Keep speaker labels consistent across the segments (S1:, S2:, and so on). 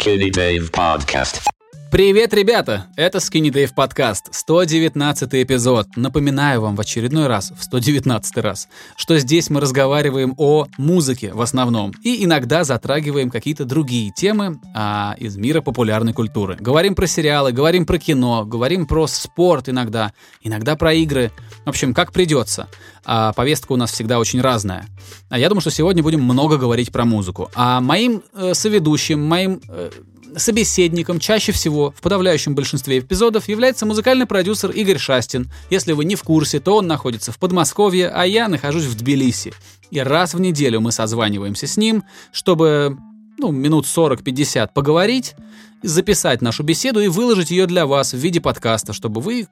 S1: Skinny Dave Podcast.
S2: Привет, ребята! Это Skinny Dave подкаст, 119 эпизод. Напоминаю вам в очередной раз, в 119 раз, что здесь мы разговариваем о музыке в основном и иногда затрагиваем какие-то другие темы а, из мира популярной культуры. Говорим про сериалы, говорим про кино, говорим про спорт иногда, иногда про игры. В общем, как придется. А повестка у нас всегда очень разная. А я думаю, что сегодня будем много говорить про музыку. А моим э, соведущим, моим э, собеседником чаще всего в подавляющем большинстве эпизодов является музыкальный продюсер Игорь Шастин. Если вы не в курсе, то он находится в Подмосковье, а я нахожусь в Тбилиси. И раз в неделю мы созваниваемся с ним, чтобы ну, минут 40-50 поговорить, записать нашу беседу и выложить ее для вас в виде подкаста, чтобы вы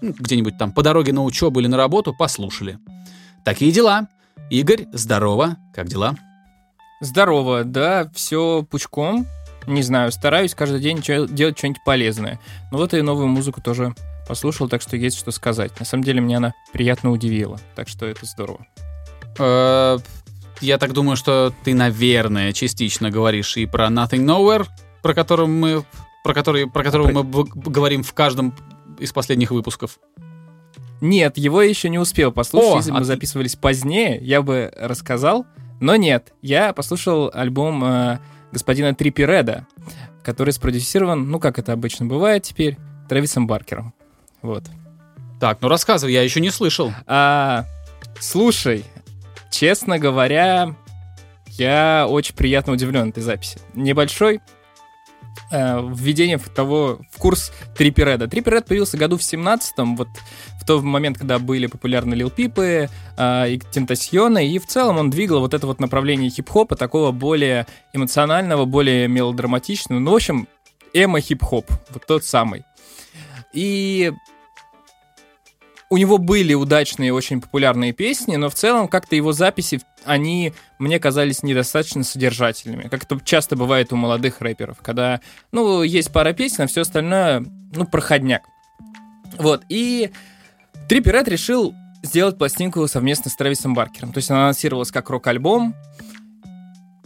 S2: ну, где-нибудь там по дороге на учебу или на работу послушали. Такие дела. Игорь, здорово. Как дела?
S3: Здорово, да, все пучком. Не знаю, стараюсь каждый день делать что-нибудь полезное. Но вот и новую музыку тоже послушал, так что есть что сказать. На самом деле меня она приятно удивила, так что это здорово.
S2: Э, я так думаю, что ты, наверное, частично говоришь и про Nothing Nowhere, про который мы, про который, про которого про... мы говорим в каждом из последних выпусков.
S3: Нет, его еще не успел послушать. О, Если бы а мы записывались позднее, я бы рассказал. Но нет, я послушал альбом э, господина Трипи Реда, который спродюсирован, ну, как это обычно бывает теперь, Трэвисом Баркером. Вот.
S2: Так, ну рассказывай, я еще не слышал.
S3: А, слушай, честно говоря, я очень приятно удивлен этой записи. Небольшой э, введение в того в курс Триппереда. Трипперед появился году в 17-м, вот в тот момент, когда были популярны Лил Пипы э, и Тентасьоны, и в целом он двигал вот это вот направление хип-хопа, такого более эмоционального, более мелодраматичного, ну, в общем, эмо-хип-хоп, вот тот самый. И у него были удачные, очень популярные песни, но в целом как-то его записи, они мне казались недостаточно содержательными, как это часто бывает у молодых рэперов, когда, ну, есть пара песен, а все остальное, ну, проходняк. Вот, и Триппи Ред решил сделать пластинку совместно с Трэвисом Баркером. То есть она анонсировалась как рок-альбом,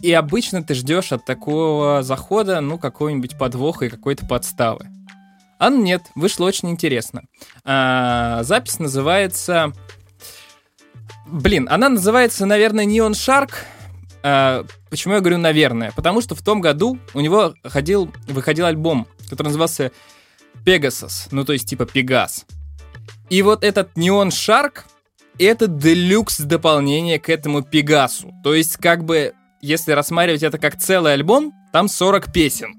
S3: и обычно ты ждешь от такого захода, ну, какой-нибудь подвоха и какой-то подставы. А нет, вышло очень интересно. А, запись называется... Блин, она называется, наверное, Neon Shark. А, почему я говорю «наверное»? Потому что в том году у него ходил, выходил альбом, который назывался Pegasus, ну то есть типа Пегас. И вот этот Neon Shark — это делюкс дополнение к этому Пегасу. То есть как бы, если рассматривать это как целый альбом, там 40 песен.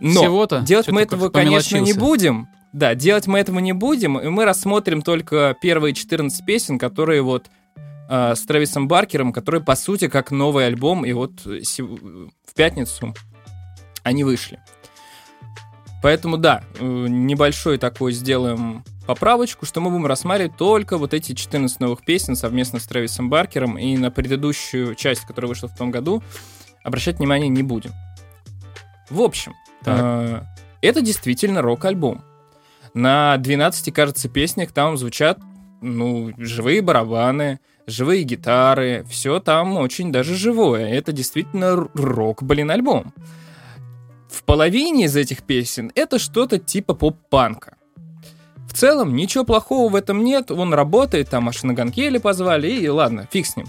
S3: Но Всего-то? делать мы этого, конечно, не будем. Да, делать мы этого не будем, и мы рассмотрим только первые 14 песен, которые вот э, с Трэвисом Баркером, которые, по сути, как новый альбом, и вот в пятницу они вышли. Поэтому, да, э, небольшой такой сделаем поправочку, что мы будем рассматривать только вот эти 14 новых песен совместно с Трэвисом Баркером, и на предыдущую часть, которая вышла в том году, обращать внимание не будем. В общем, так. Это действительно рок-альбом. На 12, кажется, песнях там звучат ну, живые барабаны, живые гитары, все там очень даже живое. Это действительно рок, блин, альбом. В половине из этих песен это что-то типа поп-панка. В целом, ничего плохого в этом нет, он работает, там аж на Ганкеле позвали, и ладно, фиг с ним.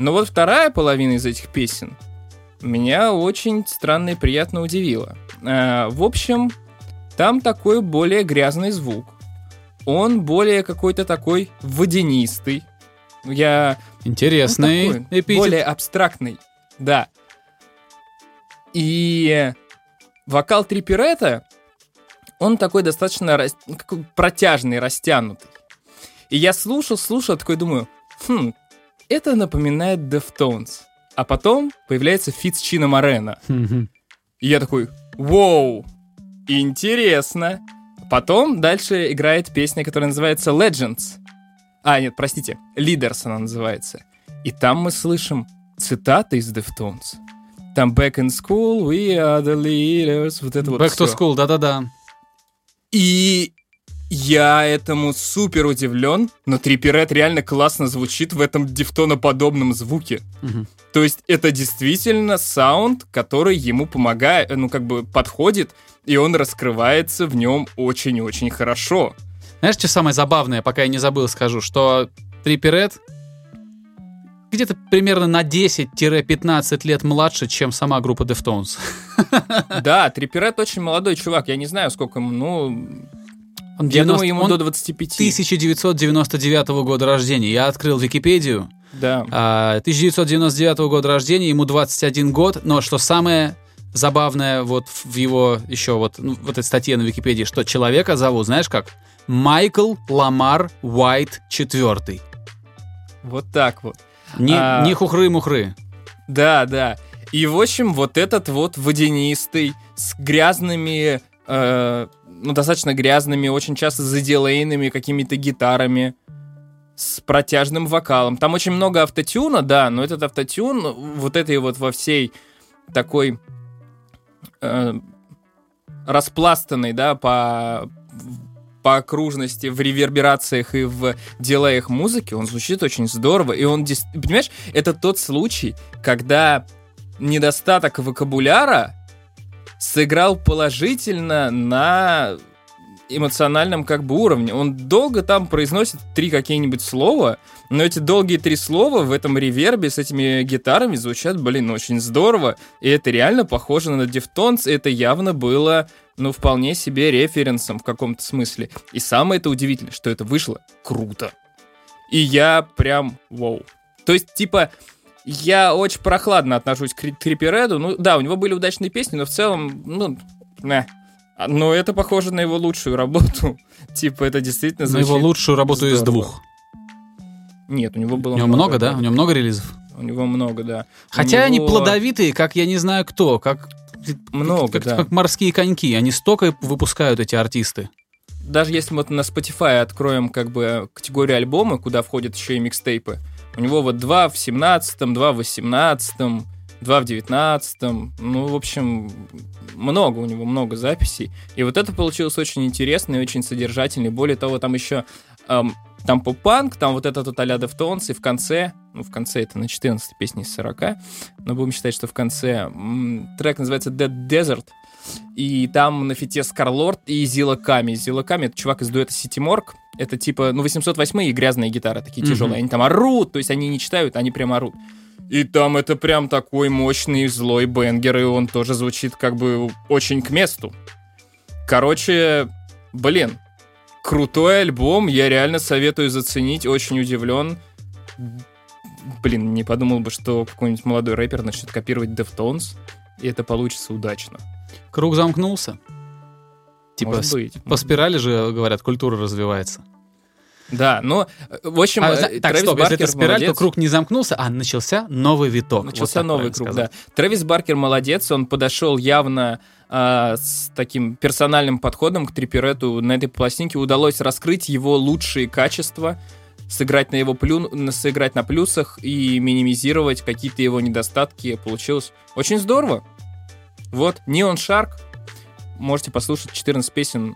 S3: Но вот вторая половина из этих песен меня очень странно и приятно удивило. Э, в общем, там такой более грязный звук. Он более какой-то такой водянистый. Я...
S2: Интересный
S3: ну, такой, Более абстрактный, да. И вокал Трипперета, он такой достаточно рас... протяжный, растянутый. И я слушал, слушал, такой думаю, хм, это напоминает Deftones. А потом появляется фит с Чино Морено. И я такой, вау, интересно. Потом дальше играет песня, которая называется Legends. А, нет, простите, Leaders она называется. И там мы слышим цитаты из Deftones. Там Back in School, We are the leaders, вот это вот
S2: Back все. to School, да-да-да.
S3: И Я этому супер удивлен, но Триперет реально классно звучит в этом дифтоноподобном звуке.
S2: Мгм.
S3: То есть это действительно саунд, который ему помогает, ну как бы подходит, и он раскрывается в нем очень-очень хорошо.
S2: Знаешь, что самое забавное, пока я не забыл, скажу, что Триперет где-то примерно на 10-15 лет младше, чем сама группа Deftones.
S3: Да, Триперет очень молодой чувак, я не знаю, сколько ему, ну,
S2: Он,
S3: я
S2: 90
S3: думаю, ему
S2: он
S3: до 25.
S2: 1999 года рождения. Я открыл Википедию.
S3: Да.
S2: А, 1999 года рождения, ему 21 год, но что самое забавное вот в его еще вот ну, в этой статье на Википедии, что человека зовут, знаешь как? Майкл Ламар Уайт IV.
S3: Вот так вот.
S2: Не,
S3: А.
S2: не хухры-мухры.
S3: Да, да. И, в общем, вот этот вот водянистый, с грязными, э, ну, достаточно грязными, очень часто задилейными какими-то гитарами, с протяжным вокалом. Там очень много автотюна, да, но этот автотюн вот этой вот во всей такой э, распластанной, да, по по окружности, в реверберациях и в дилеях музыки, он звучит очень здорово. И он, понимаешь, это тот случай, когда недостаток вокабуляра сыграл положительно на эмоциональном как бы уровне. Он долго там произносит три какие-нибудь слова, но эти долгие три слова в этом ревербе с этими гитарами звучат, блин, очень здорово. И это реально похоже на Deftones, и это явно было, ну, вполне себе референсом в каком-то смысле. И самое это удивительное, что это вышло круто. И я прям, вау. То есть, типа, я очень прохладно отношусь к Крипереду. Ну, да, у него были удачные песни, но в целом, ну, не. Но это похоже на его лучшую работу. типа, это действительно
S2: На
S3: звучит...
S2: его лучшую работу из
S3: здорово.
S2: двух.
S3: Нет, у него было
S2: У него много, да? У него много релизов?
S3: У него много, да.
S2: Хотя они
S3: него
S2: плодовитые, как я не знаю кто, как
S3: Много,
S2: как,
S3: да.
S2: как морские коньки. Они столько выпускают, эти артисты.
S3: Даже если мы на Spotify откроем как бы категорию альбомы, куда входят еще и микстейпы, у него вот два в 17-м, два в 18-м, два в 19-м. Ну, в общем, много у него, много записей. И вот это получилось очень интересно и очень содержательно. И более того, там еще эм, там поп-панк, там вот этот вот а-ля Deftones, и в конце, ну, в конце это на 14 песни из 40, но будем считать, что в конце трек называется Dead Desert, и там на фите Скарлорд и Зила Ками. Зила Ками — это чувак из дуэта City Morg. Это типа, ну, 808 и грязные гитары такие
S2: Мгм.
S3: тяжелые. Они там орут, то есть они не читают, они прям орут. И там это прям такой мощный злой бенгер, и он тоже звучит как бы очень к месту. Короче, блин, крутой альбом, я реально советую заценить, очень удивлен. Блин, не подумал бы, что какой-нибудь молодой рэпер начнет копировать Deftones, и это получится удачно.
S2: Круг замкнулся. Типа
S3: Может быть.
S2: по спирали же, говорят, культура развивается.
S3: Да, но, э, в общем,
S2: А,
S3: э,
S2: зна- так,
S3: Трэвис
S2: стоп, если
S3: Баркер
S2: это спираль, то
S3: молодец.
S2: круг не замкнулся, а начался новый виток. Вот
S3: Начался
S2: так
S3: новый круг,
S2: сказать.
S3: да. Трэвис Баркер молодец, он подошел явно а, с таким персональным подходом к Триперету. На этой пластинке удалось раскрыть его лучшие качества, сыграть на его плю... сыграть на плюсах и минимизировать какие-то его недостатки. Получилось очень здорово. Вот, Neon Shark. Можете послушать 14 песен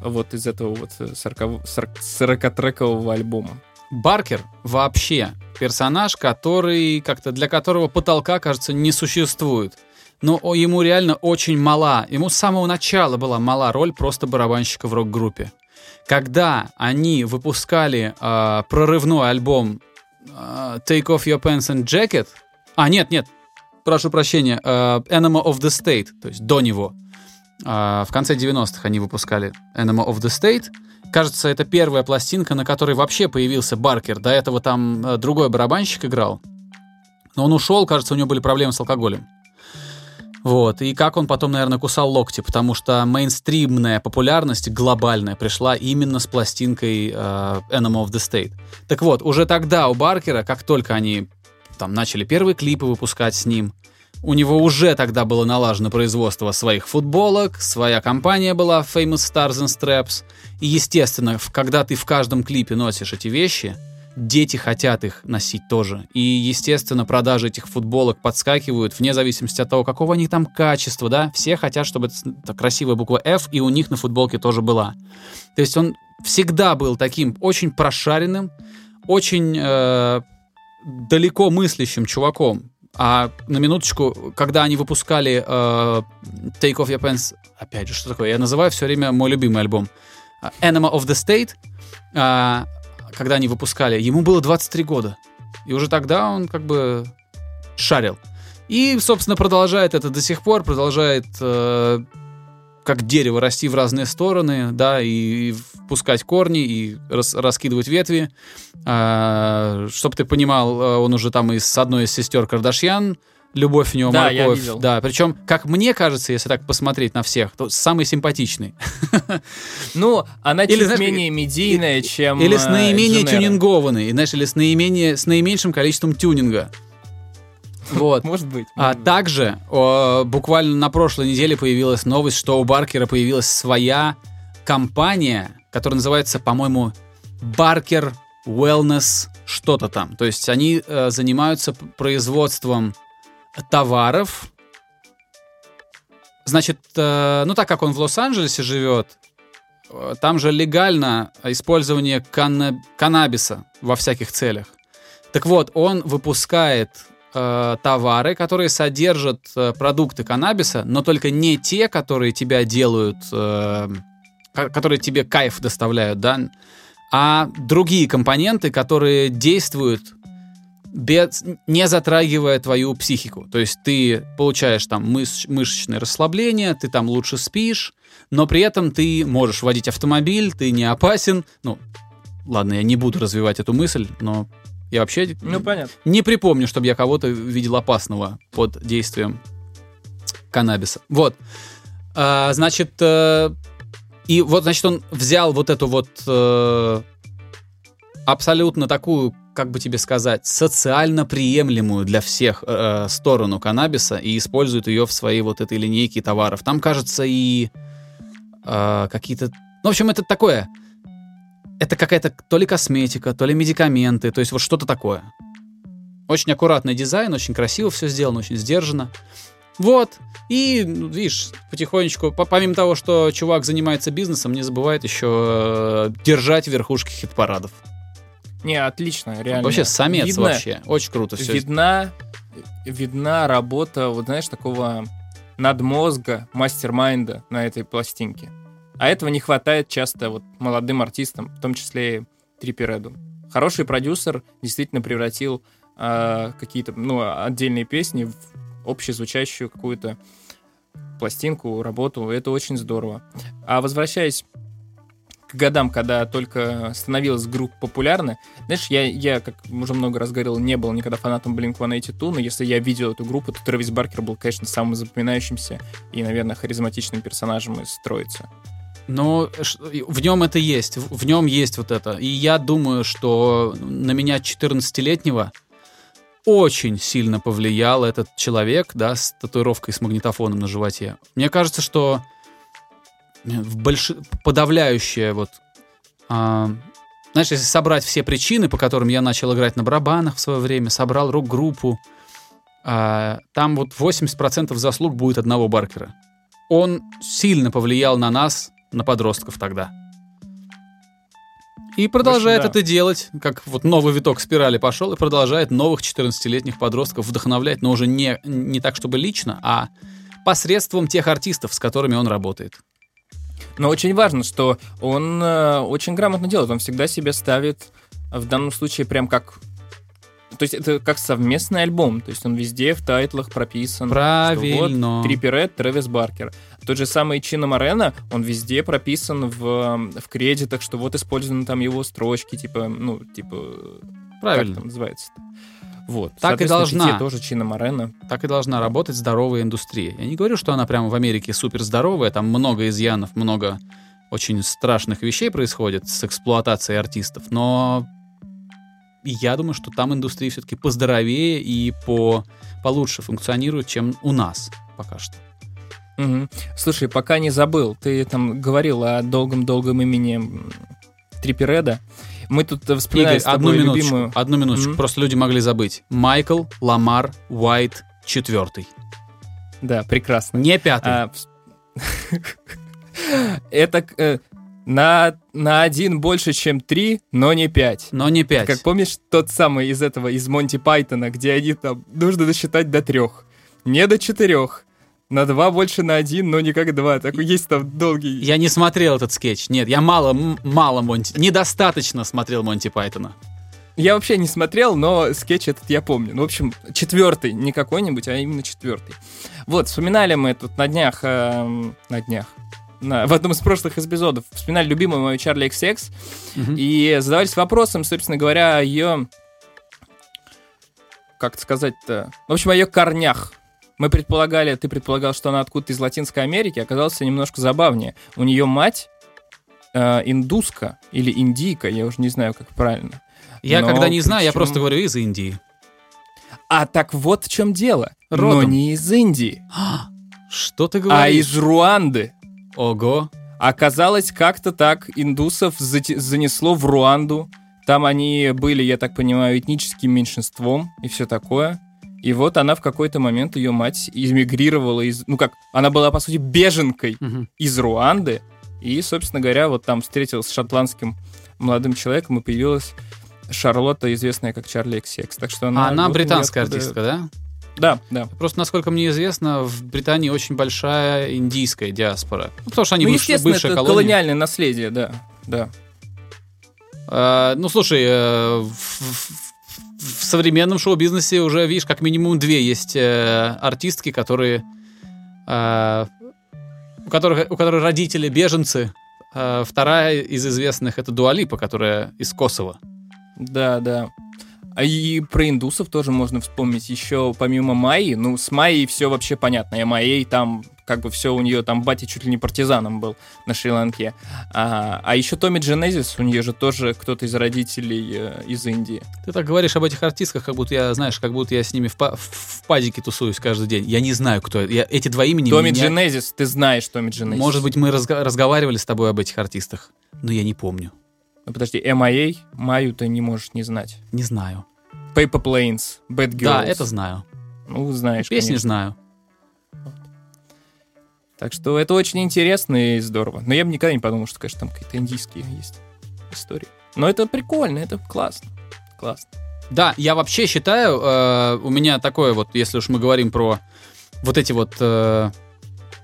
S3: вот из этого вот 40 40-трекового альбома.
S2: Баркер вообще персонаж, который как-то для которого потолка, кажется, не существует. Но ему реально очень мала. Ему с самого начала была мала роль просто барабанщика в рок-группе. Когда они выпускали а, прорывной альбом а, Take Off Your Pants and Jacket, а нет, нет, прошу прощения, а, Animal of the State, то есть до него. А, в конце 90-х они выпускали Animal of the State. Кажется, это первая пластинка, на которой вообще появился Баркер. До этого там э, другой барабанщик играл. Но он ушел, кажется, у него были проблемы с алкоголем. Вот, и как он потом, наверное, кусал локти, потому что мейнстримная популярность глобальная пришла именно с пластинкой э, Animal of the State. Так вот, уже тогда у Баркера, как только они там начали первые клипы выпускать с ним, у него уже тогда было налажено производство своих футболок, своя компания была Famous Stars and Straps. И, естественно, когда ты в каждом клипе носишь эти вещи, дети хотят их носить тоже. И, естественно, продажи этих футболок подскакивают вне зависимости от того, какого они там качества, да. Все хотят, чтобы эта красивая буква F и у них на футболке тоже была. То есть он всегда был таким очень прошаренным, очень э, далеко мыслящим чуваком. А на минуточку, когда они выпускали э, Take Off Your Pants, опять же, что такое? Я называю все время мой любимый альбом. Enema of the State, э, когда они выпускали, ему было 23 года. И уже тогда он как бы шарил. И, собственно, продолжает это до сих пор, продолжает э, как дерево расти в разные стороны, да, и, и пускать корни, и рас, раскидывать ветви. А, чтобы ты понимал, э, он уже там и с одной из сестер Кардашьян, любовь у него,
S3: Да,
S2: морковь.
S3: я видел.
S2: Да, причем, как мне кажется, если так посмотреть на всех, то самый симпатичный.
S3: Ну, она
S2: Или,
S3: чуть
S2: знаешь,
S3: менее медийная, чем
S2: Или с
S3: э,
S2: наименее
S3: Дженера.
S2: тюнингованный, и, знаешь, или с, наименее, с наименьшим количеством тюнинга. Вот.
S3: Может быть.
S2: А
S3: может быть.
S2: также о, буквально на прошлой неделе появилась новость, что у Баркера появилась своя компания, которая называется, по-моему, Баркер Wellness что-то там. То есть они э, занимаются производством товаров. Значит, э, ну так как он в Лос-Анджелесе живет, э, там же легально использование канна- каннабиса во всяких целях. Так вот, он выпускает э, товары, которые содержат э, продукты каннабиса, но только не те, которые тебя делают, э, ко- которые тебе кайф доставляют, да, а другие компоненты, которые действуют без, не затрагивая твою психику. То есть ты получаешь там мыш- мышечное расслабление, ты там лучше спишь, но при этом ты можешь водить автомобиль, ты не опасен. Ну, ладно, я не буду развивать эту мысль, но я вообще
S3: Ну, понятно.
S2: не припомню, чтобы я кого-то видел опасного под действием каннабиса. Вот. А, значит, э, и вот, значит, он взял вот эту вот э, абсолютно такую, как бы тебе сказать, социально приемлемую для всех э, сторону каннабиса и использует ее в своей вот этой линейке товаров. Там, кажется, и э, какие-то... Ну, в общем, это такое это какая-то то ли косметика, то ли медикаменты, то есть вот что-то такое. Очень аккуратный дизайн, очень красиво все сделано, очень сдержанно. Вот. И, ну, видишь, потихонечку, по- помимо того, что чувак занимается бизнесом, не забывает еще э, держать верхушки хит-парадов.
S3: Не, отлично, реально.
S2: Вообще самец
S3: Видно-
S2: вообще. Очень круто все.
S3: Видна, видна работа, вот знаешь, такого надмозга, мастер-майнда на этой пластинке. А этого не хватает часто вот молодым артистам, в том числе и Трипереду. Хороший продюсер действительно превратил а, какие-то ну, отдельные песни в общезвучащую какую-то пластинку, работу. Это очень здорово. А возвращаясь к годам, когда только становилась группа популярна, знаешь, я, я, как уже много раз говорил, не был никогда фанатом Blink-182, но если я видел эту группу, то Трэвис Баркер был, конечно, самым запоминающимся и, наверное, харизматичным персонажем из троицы.
S2: Но в нем это есть, в нем есть вот это. И я думаю, что на меня 14-летнего очень сильно повлиял этот человек, да, с татуировкой с магнитофоном на животе. Мне кажется, что в больш... подавляющее вот... а, знаешь, если собрать все причины, по которым я начал играть на барабанах в свое время, собрал рок-группу, а, там вот 80% заслуг будет одного Баркера. Он сильно повлиял на нас, на подростков тогда. И продолжает
S3: да.
S2: это делать, как вот новый виток спирали пошел, и продолжает новых 14-летних подростков вдохновлять, но уже не, не так, чтобы лично, а посредством тех артистов, с которыми он работает.
S3: Но очень важно, что он э, очень грамотно делает. Он всегда себе ставит, в данном случае, прям как... То есть это как совместный альбом. То есть он везде в тайтлах прописан.
S2: Правильно.
S3: Что вот Трипперет, Трэвис Баркер. Тот же самый Чина Морено, он везде прописан в, в кредитах, что вот использованы там его строчки, типа, ну, типа...
S2: Правильно.
S3: Как там называется Вот.
S2: Так и должна.
S3: Тоже Чина Морено.
S2: Так и должна работать здоровая индустрия. Я не говорю, что она прямо в Америке супер здоровая, там много изъянов, много очень страшных вещей происходит с эксплуатацией артистов, но я думаю, что там индустрия все-таки поздоровее и по получше функционирует, чем у нас пока что.
S3: Мгм. Слушай, пока не забыл, ты там говорил о долгом-долгом имени Трипереда. Мы тут вспоминали
S2: Игорь, одну минуточку,
S3: любимую...
S2: одну минуточку.
S3: Мгм.
S2: Просто люди могли забыть. Майкл Ламар Уайт четвертый.
S3: Да, прекрасно.
S2: Не пятый.
S3: А, Это э, на, на один больше, чем три, но не пять.
S2: но не пять.
S3: Как помнишь тот самый из этого, из Монти Пайтона, где они там, нужно досчитать до трех. Не до четырех. На два больше на один, но никак два. Такой есть там долгий...
S2: Я не смотрел этот скетч. Нет, я мало, мало Монти... Недостаточно смотрел Монти Пайтона.
S3: Я вообще не смотрел, но скетч этот я помню. Ну, в общем, четвертый, не какой-нибудь, а именно четвертый. Вот, вспоминали мы тут на днях, эм, на днях, на- в одном из прошлых эпизодов, вспоминали любимую мою Чарли XX,
S2: Мгм.
S3: и задавались вопросом, собственно говоря, ее, как сказать-то, в общем, о ее корнях. Мы предполагали, ты предполагал, что она откуда-то из Латинской Америки, оказалось немножко забавнее. У нее мать э, индуска или индийка, я уже не знаю, как правильно.
S2: Я
S3: Но
S2: когда не знаю, я просто говорю из Индии.
S3: А так вот в чем дело. Но
S2: Родом.
S3: не из Индии,
S2: Что ты
S3: а
S2: говоришь?
S3: из Руанды.
S2: Ого.
S3: Оказалось, как-то так индусов занесло в Руанду. Там они были, я так понимаю, этническим меньшинством и все такое. И вот она в какой-то момент, ее мать, эмигрировала из... Ну как, она была, по сути, беженкой
S2: Мгм.
S3: из Руанды. И, собственно говоря, вот там встретилась с шотландским молодым человеком, и появилась Шарлотта, известная как Чарли XX. Так что она...
S2: А она
S3: вот
S2: британская
S3: оттуда-
S2: артистка, да?
S3: Да, да.
S2: Просто, насколько мне известно, в Британии очень большая индийская диаспора. Ну, потому что они
S3: ну,
S2: бывш-
S3: естественно,
S2: бывшая
S3: это
S2: колония.
S3: колониальное наследие, да. Да.
S2: А, ну, слушай, э, в, в- в современном шоу-бизнесе уже, видишь, как минимум две есть э, артистки, которые... э, у, которых, у которых родители беженцы. Э, вторая из известных — это Дуалипа, которая из Косово.
S3: Да, да. А и про индусов тоже можно вспомнить. Еще помимо Майи, ну, с Майей все вообще понятно. И Майей там, как бы все у нее, там батя чуть ли не партизаном был на Шри-Ланке. А, а еще Томми Дженезис, у нее же тоже кто-то из родителей э, из Индии.
S2: Ты так говоришь об этих артистках, как будто я, знаешь, как будто я с ними в, па- в- падике тусуюсь каждый день. Я не знаю, кто это. Я, эти два имени
S3: Томми
S2: меня-
S3: Дженезис, ты знаешь Томми Дженезис.
S2: Может быть, мы разга- разговаривали с тобой об этих артистах, но я не помню.
S3: Ну, Подожди, MIA, Майю ты не можешь не знать.
S2: Не знаю.
S3: Paper Planes, Bad Girls.
S2: Да, это знаю.
S3: Ну, знаешь,
S2: Песни
S3: конечно.
S2: знаю.
S3: Так что это очень интересно и здорово. Но я бы никогда не подумал, что, конечно, там какие-то индийские есть истории. Но это прикольно, это классно. Классно.
S2: Да, я вообще считаю, э, у меня такое вот, если уж мы говорим про вот эти вот, э,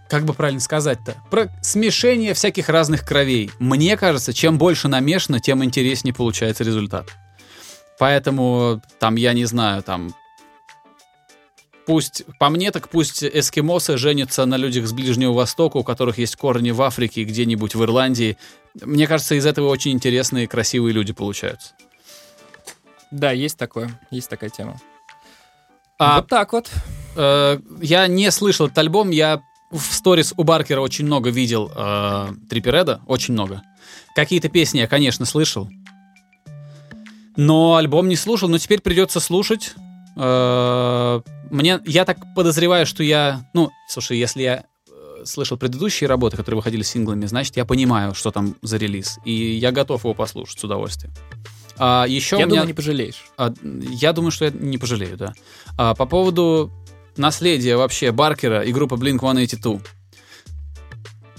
S2: как бы правильно сказать-то, про смешение всяких разных кровей. Мне кажется, чем больше намешано, тем интереснее получается результат. Поэтому там, я не знаю, там пусть, по мне, так пусть эскимосы женятся на людях с Ближнего Востока, у которых есть корни в Африке и где-нибудь в Ирландии. Мне кажется, из этого очень интересные и красивые люди получаются.
S3: Да, есть такое, есть такая тема.
S2: А
S3: вот так вот.
S2: Э, я не слышал этот альбом, я в сторис у Баркера очень много видел э, Триппереда, очень много. Какие-то песни я, конечно, слышал, но альбом не слушал, но теперь придется слушать. Э, мне, я так подозреваю, что я, ну, слушай, если я э, слышал предыдущие работы, которые выходили синглами, значит, я понимаю, что там за релиз, и я готов его послушать с удовольствием. А еще
S3: Я
S2: меня...
S3: думаю, не пожалеешь.
S2: А, я думаю, что я не пожалею, да. А, по поводу наследия вообще Баркера и группы Blink-182.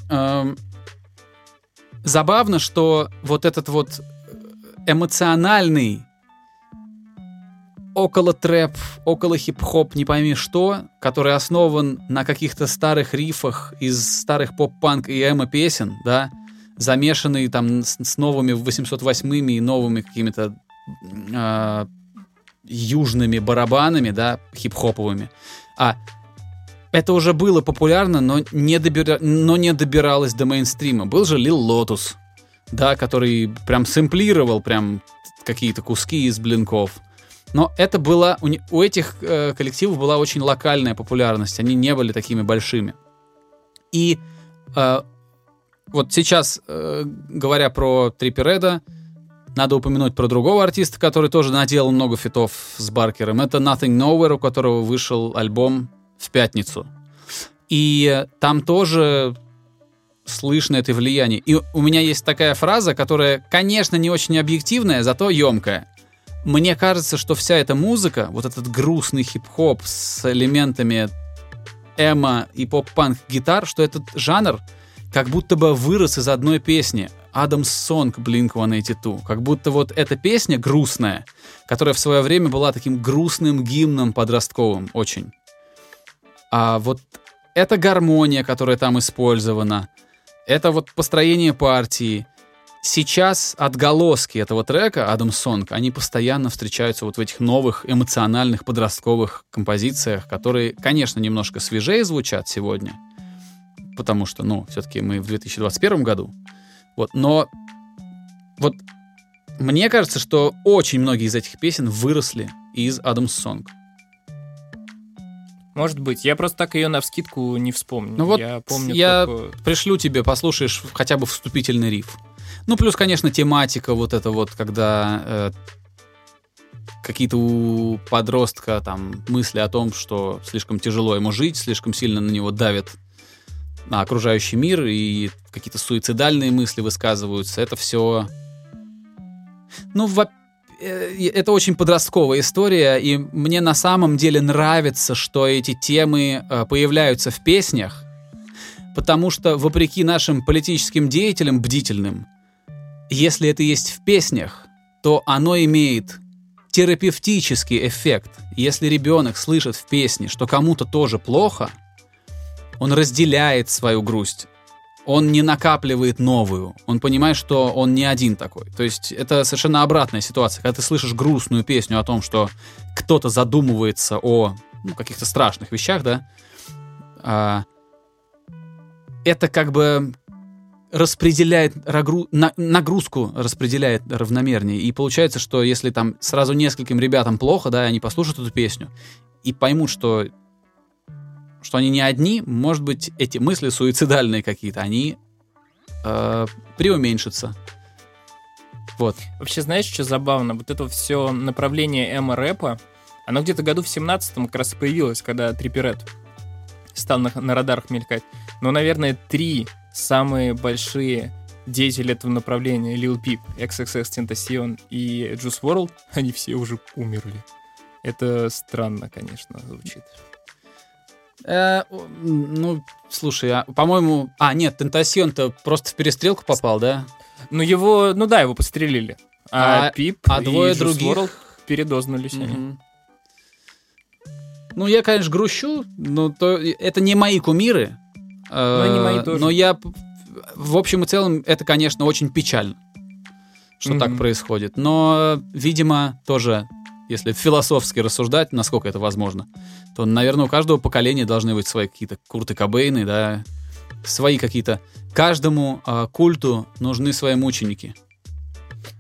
S2: Эм, забавно, что вот этот вот эмоциональный около трэп, около хип-хоп, не пойми что, который основан на каких-то старых рифах из старых поп-панк и эмо песен, да, замешанный там с, с новыми 808 и новыми какими-то э, южными барабанами, да, хип-хоповыми. А это уже было популярно, но не, добира... но не добиралось до мейнстрима. Был же Lil Lotus, да, который прям сэмплировал прям какие-то куски из блинков. Но это было... У, не- у этих э, коллективов была очень локальная популярность. Они не были такими большими. И э, вот сейчас, э, говоря про Триппереда, надо упомянуть про другого артиста, который тоже наделал много фитов с Баркером. Это Nothing Nowhere, у которого вышел альбом в пятницу. И там тоже слышно это влияние. И у меня есть такая фраза, которая, конечно, не очень объективная, зато емкая. Мне кажется, что вся эта музыка, вот этот грустный хип-хоп с элементами эмо и поп-панк гитар, что этот жанр как будто бы вырос из одной песни. Адамс Сонг Blink-182. Как будто вот эта песня грустная, которая в свое время была таким грустным гимном подростковым очень. А вот эта гармония, которая там использована, это вот построение партии. Сейчас отголоски этого трека Адам Сонг, они постоянно встречаются вот в этих новых эмоциональных подростковых композициях, которые, конечно, немножко свежее звучат сегодня, потому что, ну, все-таки мы в 2021 году. Вот, но вот мне кажется, что очень многие из этих песен выросли из Адамс Сонг.
S3: Может быть. Я просто так ее на вскидку не вспомню.
S2: Ну вот
S3: я помню
S2: я
S3: только...
S2: пришлю тебе, послушаешь хотя бы вступительный риф. Ну, плюс, конечно, тематика вот это вот, когда э, какие-то у подростка там мысли о том, что слишком тяжело ему жить, слишком сильно на него давит на окружающий мир, и какие-то суицидальные мысли высказываются. Это все... Ну, во это очень подростковая история, и мне на самом деле нравится, что эти темы э, появляются в песнях, потому что, вопреки нашим политическим деятелям бдительным, если это есть в песнях, то оно имеет терапевтический эффект. Если ребенок слышит в песне, что кому-то тоже плохо, он разделяет свою грусть. Он не накапливает новую. Он понимает, что он не один такой. То есть это совершенно обратная ситуация. Когда ты слышишь грустную песню о том, что кто-то задумывается о ну, каких-то страшных вещах, да, а, это как бы распределяет рагру, на, нагрузку распределяет равномернее. И получается, что если там сразу нескольким ребятам плохо, да, они послушают эту песню и поймут, что что они не одни, может быть, эти мысли суицидальные какие-то, они э, преуменьшатся. Вот.
S3: Вообще, знаешь, что забавно? Вот это все направление эмо-рэпа, оно где-то году в 17-м как раз появилось, когда Триперет стал на, на радарах мелькать. Но, наверное, три самые большие деятели этого направления, Lil Peep, XXX Tentacion и Juice WRLD, они все уже умерли. Это странно, конечно, звучит.
S2: Э, ну, слушай, а, по-моему... А, нет, Тентасьон-то просто в перестрелку попал, да?
S3: Ну, его... Ну да, его подстрелили. А,
S2: А-
S3: Пип
S2: а двое
S3: и
S2: других?
S3: WRLD передознулись они.
S2: Мгм. Ну, я, конечно, грущу, но то, это не мои кумиры. э,
S3: не мои тоже.
S2: Но я, в общем и целом, это, конечно, очень печально, что
S3: Мгм.
S2: так происходит. Но, видимо, тоже, если философски рассуждать, насколько это возможно, то, наверное, у каждого поколения должны быть свои какие-то Курты Кобейны, да, свои какие-то... Каждому э, культу нужны свои мученики.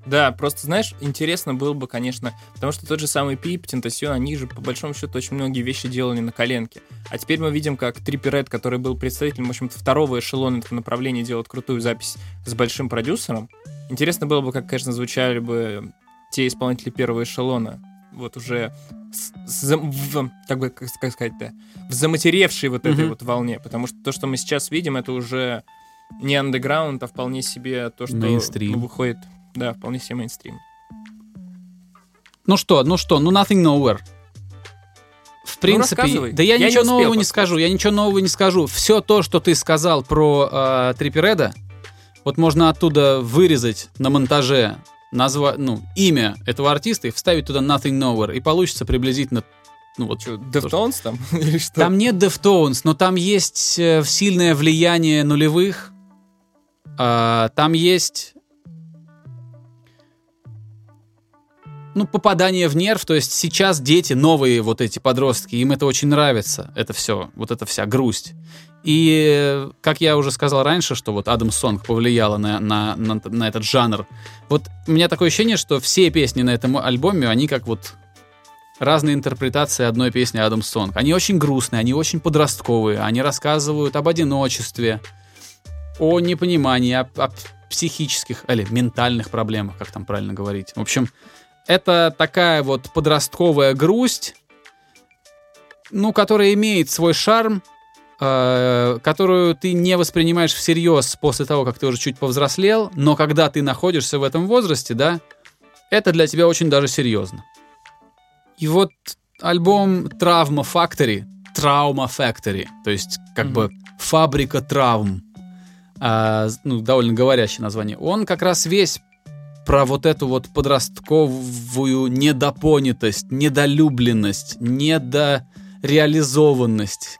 S3: Да, просто, знаешь, интересно было бы, конечно, потому что тот же самый Пип, Тентасион, они же, по большому счету, очень многие вещи делали на коленке. А теперь мы видим, как Трипперет, который был представителем, в общем-то, второго эшелона этого направления, делает крутую запись с большим продюсером. Интересно было бы, как, конечно, звучали бы те исполнители первого эшелона, вот уже с- в, как бы, как как сказать-то, в заматеревшей вот этой
S2: Мгм.
S3: вот волне, потому что то, что мы сейчас видим, это уже не андеграунд, а вполне себе то, что
S2: Мейнстрим.
S3: ну, выходит, да, вполне себе мейнстрим.
S2: Ну что, ну что, ну nothing nowhere. В принципе,
S3: рассказывай.
S2: да я,
S3: Я не
S2: ничего
S3: успел
S2: нового не скажу, я ничего нового не скажу. Все то, что ты сказал про э, Триппереда, вот можно оттуда вырезать на монтаже назва, ну, имя этого артиста и вставить туда Nothing Nowhere, и получится приблизительно, ну вот,
S3: Что,
S2: то, что-
S3: Deftones там? Или что?
S2: Там нет Deftones, но там есть э, сильное влияние нулевых. А, там есть ну, попадание в нерв, то есть сейчас дети, новые вот эти подростки, им это очень нравится, это все, вот эта вся грусть. И, как я уже сказал раньше, что вот Адам Сонг повлияла на, на, на, на этот жанр, вот у меня такое ощущение, что все песни на этом альбоме, они как вот разные интерпретации одной песни Адам Сонг. Они очень грустные, они очень подростковые, они рассказывают об одиночестве, о непонимании, о, о психических или ментальных проблемах, как там правильно говорить. В общем, это такая вот подростковая грусть, ну, которая имеет свой шарм, э, которую ты не воспринимаешь всерьез после того, как ты уже чуть повзрослел, но когда ты находишься в этом возрасте, да, это для тебя очень даже серьезно. И вот альбом Trauma Factory, Trauma Factory, то есть как
S3: Мгм.
S2: бы фабрика травм, а, ну, довольно говорящее название, он как раз весь про вот эту вот подростковую недопонятость, недолюбленность, недореализованность.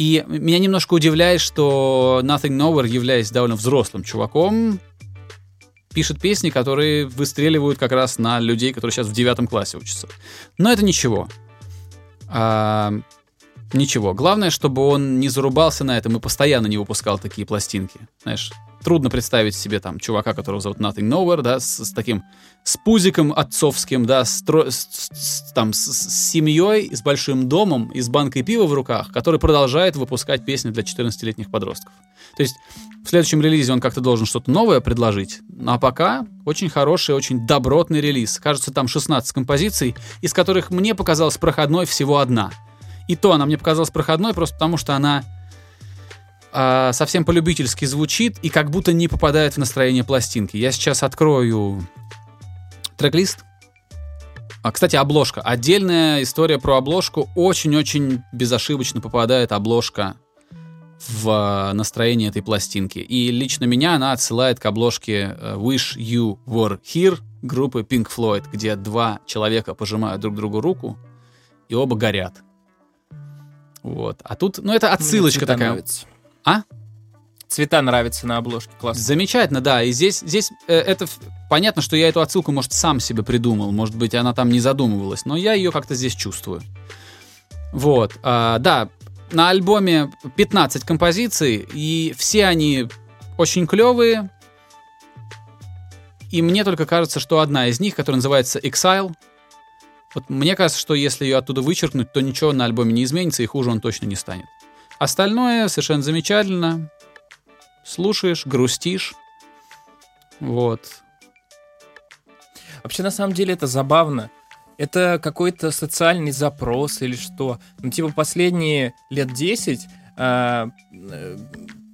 S2: И меня немножко удивляет, что Nothing Nowhere, являясь довольно взрослым чуваком, пишет песни, которые выстреливают как раз на людей, которые сейчас в девятом классе учатся. Но это ничего. А, ничего. Главное, чтобы он не зарубался на этом и постоянно не выпускал такие пластинки. Знаешь, трудно представить себе там чувака, которого зовут Nothing Nowhere, да, с, с таким, с пузиком отцовским, да, с, с- с- там, с, с семьей, с большим домом и с банкой пива в руках, который продолжает выпускать песни для 14-летних подростков. То есть в следующем релизе он как-то должен что-то новое предложить, а пока очень хороший, очень добротный релиз. Кажется, там 16 композиций, из которых мне показалась проходной всего одна. И то она мне показалась проходной просто потому, что она а, совсем по-любительски звучит и как будто не попадает в настроение пластинки. Я сейчас открою трек-лист. А, кстати, обложка. Отдельная история про обложку. Очень-очень безошибочно попадает обложка в а, настроение этой пластинки. И лично меня она отсылает к обложке э, Wish You Were Here группы Pink Floyd, где два человека пожимают друг другу руку, и оба горят. Вот. А тут, ну, это отсылочка такая. А?
S3: Цвета нравятся на обложке, классно.
S2: Замечательно, да. И здесь, здесь э, это понятно, что я эту отсылку, может, сам себе придумал. Может быть, она там не задумывалась, но я ее как-то здесь чувствую. Вот. а, да, на альбоме 15 композиций, и все они очень клевые. И мне только кажется, что одна из них, которая называется Exile, вот мне кажется, что если ее оттуда вычеркнуть, то ничего на альбоме не изменится, и хуже он точно не станет. Остальное совершенно замечательно. Слушаешь, грустишь. Вот.
S3: Вообще, на самом деле, это забавно. Это какой-то социальный запрос или что. Ну, типа, последние лет 10 а, э,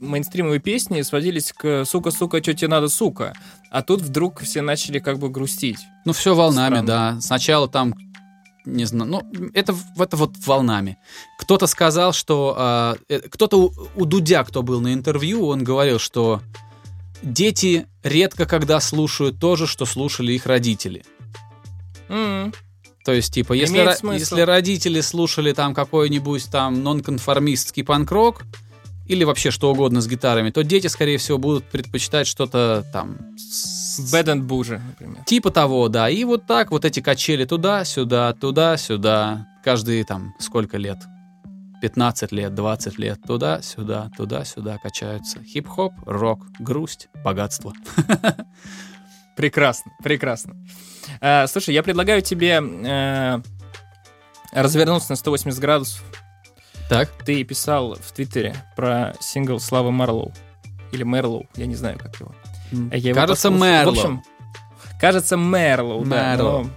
S3: мейнстримовые песни сводились к «сука, сука, что тебе надо, сука». А тут вдруг все начали как бы грустить.
S2: Ну, все волнами,
S3: Странно.
S2: да. Сначала там, не знаю, ну, это, это вот волнами. Кто-то сказал, что... а, э, кто-то у, у Дудя, кто был на интервью, он говорил, что дети редко когда слушают то же, что слушали их родители.
S3: М,
S2: То есть, типа, если, ро- если родители слушали там какой-нибудь там нонконформистский панк-рок или вообще что угодно с гитарами, то дети, скорее всего, будут предпочитать что-то там...
S3: Bad and Bougie, например.
S2: Типа того, да. И вот так вот эти качели туда-сюда, туда-сюда. Каждые там сколько лет? 15 лет, 20 лет. Туда-сюда, туда-сюда качаются. Хип-хоп, рок, грусть, богатство.
S3: Прекрасно, прекрасно. А, слушай, я предлагаю тебе э, развернуться на 180 градусов.
S2: Так.
S3: Ты писал в Твиттере про сингл Славы Марлоу. Или Мерлоу, я не знаю, как его. Я его
S2: Кажется,
S3: послушал.
S2: Мерлоу.
S3: В общем, кажется, Мерлоу, да.
S2: Мерлоу.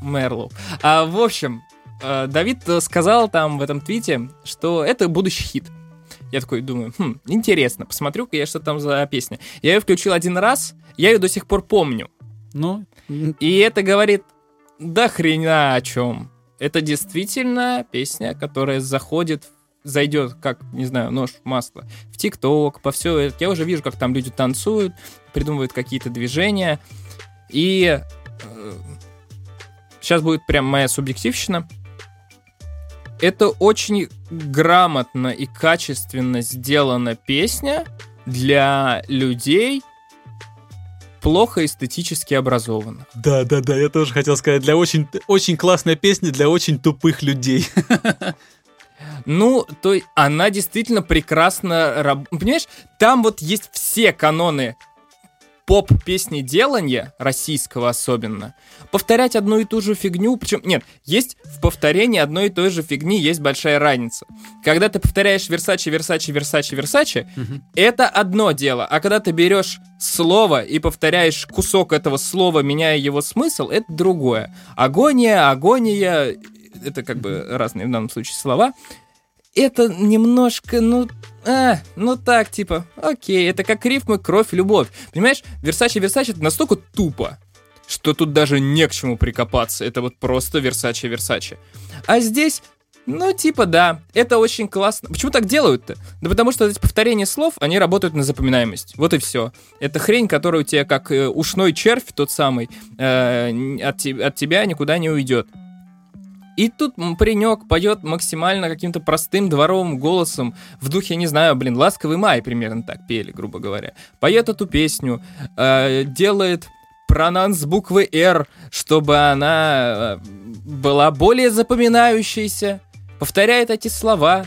S3: но- Мерлоу. А, в общем, э, Давид сказал там в этом твите, что это будущий хит. Я такой думаю, хм, интересно, посмотрю-ка я, что там за песня. Я ее включил один раз, я ее до сих пор помню.
S2: Ну,
S3: И это говорит, да хрена о чем. Это действительно песня, которая заходит, зайдет, как, не знаю, нож в масло, в ТикТок, по все это. Я уже вижу, как там люди танцуют, придумывают какие-то движения. И сейчас будет прям моя субъективщина. Это очень грамотно и качественно сделана песня для людей, плохо эстетически образованных.
S2: Да, да, да, я тоже хотел сказать, для очень, очень классная песня для очень тупых людей.
S3: Ну, то есть она действительно прекрасно Понимаешь, там вот есть все каноны поп-песни делания, российского особенно. Повторять одну и ту же фигню, причем, нет, есть в повторении одной и той же фигни есть большая разница. Когда ты повторяешь Версачи, Версачи, Версачи, Версачи, это одно дело, а когда ты берешь слово и повторяешь кусок этого слова, меняя его смысл, это другое. Агония, агония, это как бы разные в данном случае слова. Это немножко, ну, а, ну так, типа, окей, это как рифмы, кровь, любовь. Понимаешь, Версачи Версачи это настолько тупо, что тут даже не к чему прикопаться. Это вот просто Версачи Версачи. А здесь ну, типа, да, это очень классно. Почему так делают-то? Да потому что эти повторения слов, они работают на запоминаемость. Вот и все. Это хрень, которая у тебя как э, ушной червь, тот самый, э, от, от тебя никуда не уйдет. И тут паренек поет максимально каким-то простым дворовым голосом в духе, не знаю, блин, «Ласковый май» примерно так пели, грубо говоря. Поет эту песню, э, делает пронанс буквы «Р», чтобы она э, была более запоминающейся повторяет эти слова.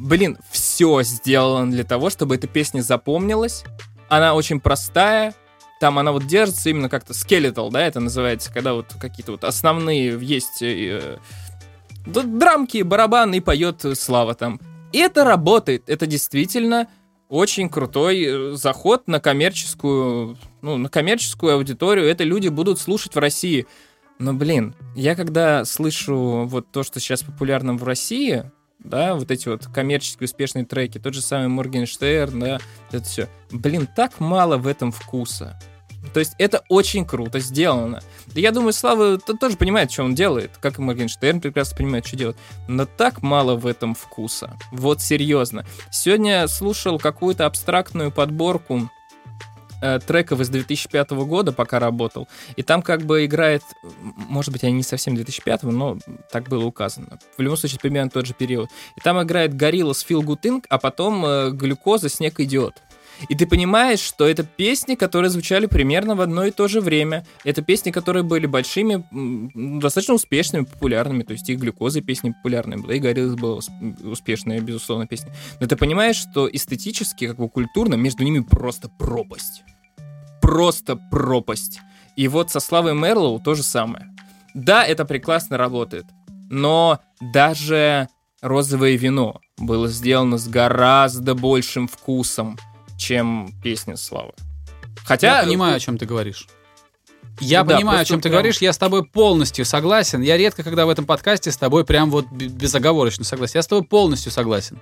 S3: Блин, все сделано для того, чтобы эта песня запомнилась. Она очень простая, там она вот держится именно как-то скелетал, да, это называется, когда вот какие-то вот основные есть э, драмки, барабаны и поет Слава там. И это работает, это действительно очень крутой э, заход на коммерческую, ну, на коммерческую аудиторию. Это люди будут слушать в России. Но, блин, я когда слышу вот то, что сейчас популярно в России, да, вот эти вот коммерчески успешные треки, тот же самый Моргенштерн, да, это все. Блин, так мало в этом вкуса. То есть это очень круто сделано. Я думаю, Слава тоже понимает, что он делает, как и Моргенштерн прекрасно понимает, что делать. Но так мало в этом вкуса. Вот серьезно. Сегодня слушал какую-то абстрактную подборку э, треков из 2005 года, пока работал, и там как бы играет, может быть, они не совсем 2005, но так было указано. В любом случае, примерно тот же период. И там играет Горилла с Feel Good Inc., а потом э, Глюкоза «Снег идет». И ты понимаешь, что это песни, которые звучали примерно в одно и то же время. Это песни, которые были большими, достаточно успешными, популярными. То есть и глюкоза песни популярные была, и Гориллас была успешная, безусловно, песня. Но ты понимаешь, что эстетически, как бы культурно, между ними просто пропасть. Просто пропасть. И вот со Славой Мерлоу то же самое. Да, это прекрасно работает, но даже розовое вино было сделано с гораздо большим вкусом, чем песня Славы.
S2: Хотя... Я понимаю, о чем ты говоришь. Я да, понимаю, о чем ты говоришь, я с тобой полностью согласен. Я редко, когда в этом подкасте с тобой прям вот безоговорочно согласен. Я с тобой полностью согласен.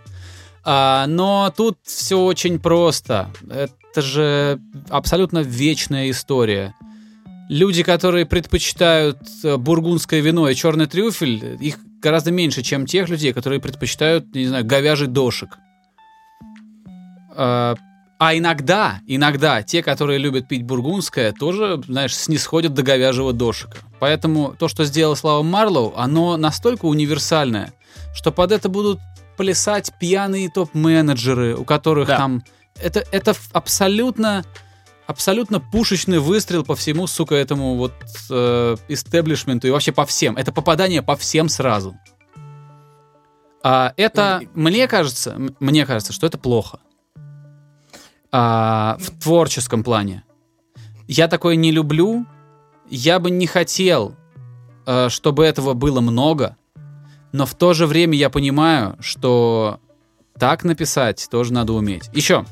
S2: А, но тут все очень просто. Это же абсолютно вечная история. Люди, которые предпочитают э, бургундское вино и черный трюфель, их гораздо меньше, чем тех людей, которые предпочитают, не знаю, говяжий дошик. А, а иногда, иногда те, которые любят пить бургундское, тоже, знаешь, снисходят до говяжьего дошика. Поэтому то, что сделал Слава Марлоу, оно настолько универсальное, что под это будут плясать пьяные топ-менеджеры, у которых да. там... Это, это абсолютно абсолютно пушечный выстрел по всему, сука, этому вот э, истеблишменту и вообще по всем. Это попадание по всем сразу. А это, мне кажется, мне кажется, что это плохо а, в творческом плане. Я такое не люблю. Я бы не хотел, а, чтобы этого было много. Но в то же время я понимаю, что так написать тоже надо уметь. Еще.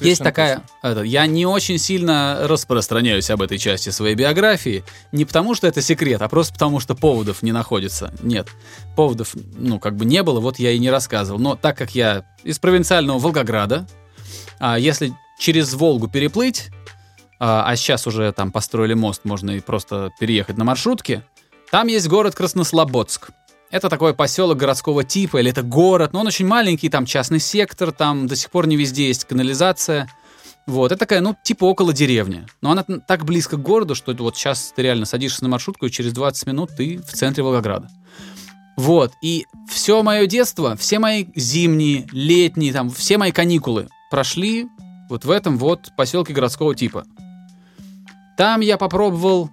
S2: Есть такая... Это, я не очень сильно распространяюсь об этой части своей биографии. Не потому, что это секрет, а просто потому, что поводов не находится. Нет, поводов, ну, как бы не было, вот я и не рассказывал. Но так как я из провинциального Волгограда, если через Волгу переплыть, а, а сейчас уже там построили мост, можно и просто переехать на маршрутке, там есть город Краснослободск. Это такой поселок городского типа, или это город, но он очень маленький, там частный сектор, там до сих пор не везде есть канализация. Вот, это такая, ну, типа около деревни. Но она так близко к городу, что вот сейчас ты реально садишься на маршрутку, и через 20 минут ты в центре Волгограда. Вот, и все мое детство, все мои зимние, летние, там, все мои каникулы прошли вот в этом вот поселке городского типа. Там я попробовал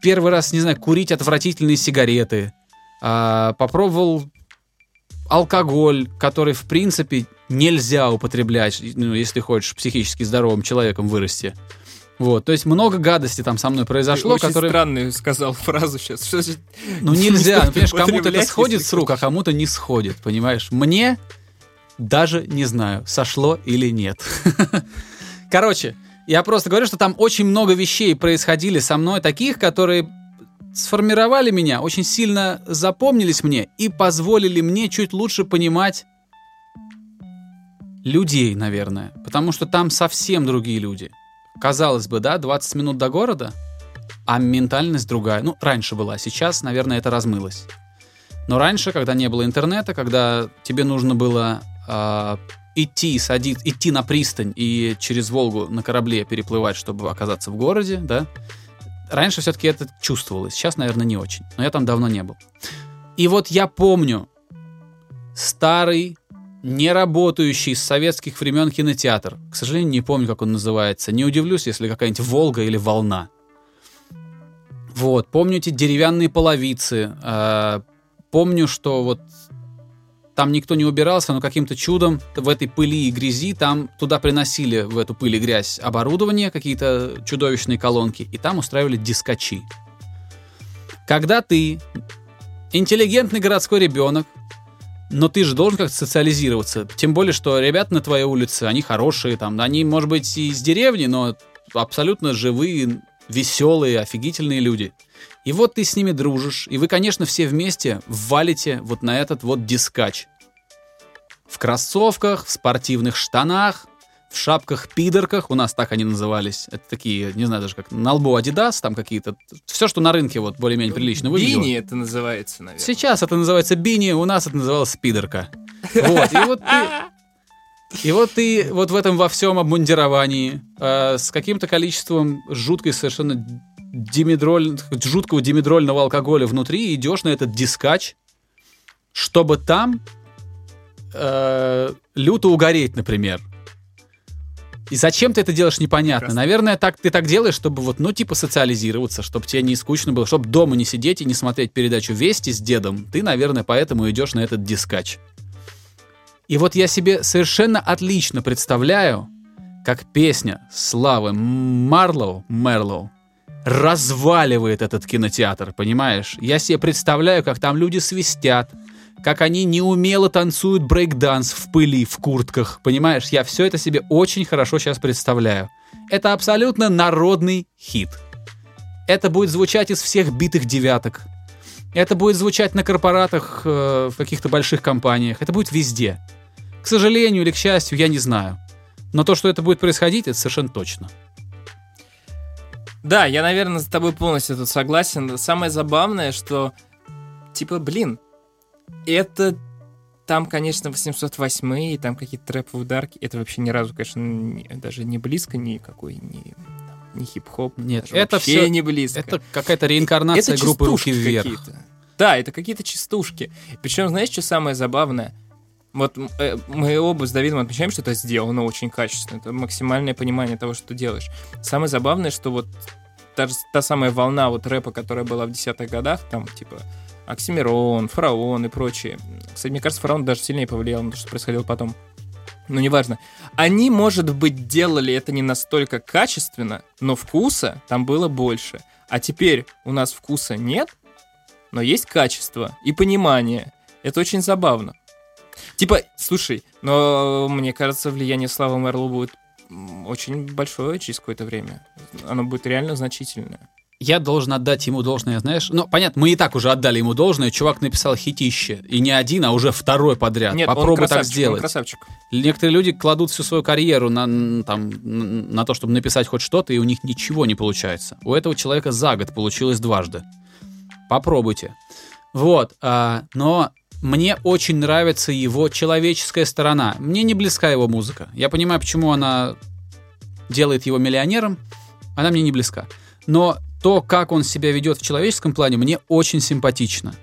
S2: первый раз, не знаю, курить отвратительные сигареты. А, попробовал алкоголь, который, в принципе, нельзя употреблять, ну, если хочешь психически здоровым человеком вырасти. Вот, то есть много гадости там со мной произошло,
S3: Ты очень странную сказал фразу сейчас. Что
S2: ну нельзя, ну, понимаешь, кому-то это сходит с рук, а кому-то не сходит, понимаешь? Мне даже не знаю, сошло или нет. Короче, я просто говорю, что там очень много вещей происходили со мной, таких, которые сформировали меня, очень сильно запомнились мне и позволили мне чуть лучше понимать людей, наверное. Потому что там совсем другие люди. Казалось бы, да, 20 минут до города, а ментальность другая. Ну, раньше была, сейчас, наверное, это размылось. Но раньше, когда не было интернета, когда тебе нужно было э, идти, садить, идти на пристань и через Волгу на корабле переплывать, чтобы оказаться в городе, да, раньше все-таки это чувствовалось. Сейчас, наверное, не очень. Но я там давно не был. И вот я помню старый, не работающий с советских времен кинотеатр. К сожалению, не помню, как он называется. Не удивлюсь, если какая-нибудь «Волга» или «Волна». Вот, помню эти деревянные половицы. Э, помню, что вот там никто не убирался, но каким-то чудом в этой пыли и грязи там туда приносили в эту пыль и грязь оборудование, какие-то чудовищные колонки, и там устраивали дискачи. Когда ты интеллигентный городской ребенок, но ты же должен как-то социализироваться. Тем более, что ребята на твоей улице, они хорошие, там, они, может быть, и из деревни, но абсолютно живые, веселые, офигительные люди. И вот ты с ними дружишь, и вы, конечно, все вместе валите вот на этот вот дискач. В кроссовках, в спортивных штанах, в шапках-пидорках, у нас так они назывались. Это такие, не знаю даже как, на лбу Adidas, там какие-то, все, что на рынке вот более-менее прилично выглядело.
S3: Бини это называется, наверное.
S2: Сейчас это называется бини, у нас это называлось спидерка. Вот, и вот ты, и вот ты вот в этом во всем обмундировании э, с каким-то количеством жуткой совершенно димедроль, жуткого димедрольного алкоголя внутри идешь на этот дискач, чтобы там э, люто угореть, например. И зачем ты это делаешь, непонятно. Прекрасно. Наверное, так, ты так делаешь, чтобы вот, ну, типа, социализироваться, чтобы тебе не скучно было, чтобы дома не сидеть и не смотреть передачу «Вести» с дедом. Ты, наверное, поэтому идешь на этот дискач. И вот я себе совершенно отлично представляю, как песня Славы Марлоу, Мерлоу, разваливает этот кинотеатр, понимаешь? Я себе представляю, как там люди свистят, как они неумело танцуют брейкданс в пыли, в куртках, понимаешь? Я все это себе очень хорошо сейчас представляю. Это абсолютно народный хит. Это будет звучать из всех битых девяток. Это будет звучать на корпоратах э, в каких-то больших компаниях. Это будет везде. К сожалению или к счастью, я не знаю. Но то, что это будет происходить, это совершенно точно.
S3: Да, я, наверное, с тобой полностью тут согласен. Самое забавное, что, типа, блин, это там, конечно, 808 и там какие-то трэповые ударки. Это вообще ни разу, конечно, не, даже не близко никакой, не, не хип-хоп.
S2: Нет, это все
S3: не близко.
S2: Это какая-то реинкарнация это группы «Руки вверх».
S3: Да, это какие-то частушки. Причем, знаешь, что самое забавное? Вот э, мы оба с Давидом отмечаем, что это сделано очень качественно. Это максимальное понимание того, что ты делаешь. Самое забавное, что вот та, та самая волна вот рэпа, которая была в десятых годах, там, типа, Оксимирон, Фараон и прочие. Кстати, мне кажется, Фараон даже сильнее повлиял на то, что происходило потом. Но неважно. Они, может быть, делали это не настолько качественно, но вкуса там было больше. А теперь у нас вкуса нет, но есть качество и понимание. Это очень забавно. Типа, слушай, но мне кажется, влияние Славы Мерло будет очень большое через какое-то время. Оно будет реально значительное.
S2: Я должен отдать ему должное, знаешь. Ну, понятно, мы и так уже отдали ему должное. Чувак написал хитище. И не один, а уже второй подряд. Нет, Попробуй так сделать. Он
S3: красавчик.
S2: Некоторые люди кладут всю свою карьеру на, там, на то, чтобы написать хоть что-то, и у них ничего не получается. У этого человека за год получилось дважды. Попробуйте. Вот. А, но мне очень нравится его человеческая сторона. Мне не близка его музыка. Я понимаю, почему она делает его миллионером. Она мне не близка. Но то, как он себя ведет в человеческом плане, мне очень симпатично.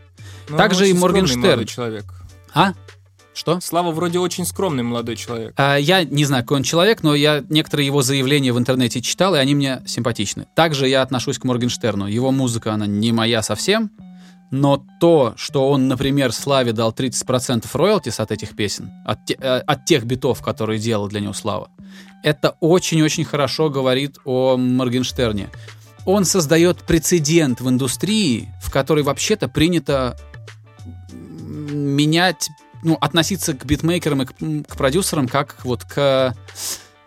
S2: Но ну, Также и Моргенштерн.
S3: человек.
S2: А? Что?
S3: Слава вроде очень скромный молодой человек.
S2: А, я не знаю, какой он человек, но я некоторые его заявления в интернете читал, и они мне симпатичны. Также я отношусь к Моргенштерну. Его музыка, она не моя совсем, но то, что он, например, Славе дал 30% роялтис от этих песен, от, те, э, от тех битов, которые делал для него Слава, это очень-очень хорошо говорит о Моргенштерне. Он создает прецедент в индустрии, в которой вообще-то принято менять, ну, относиться к битмейкерам и к, к продюсерам как вот к,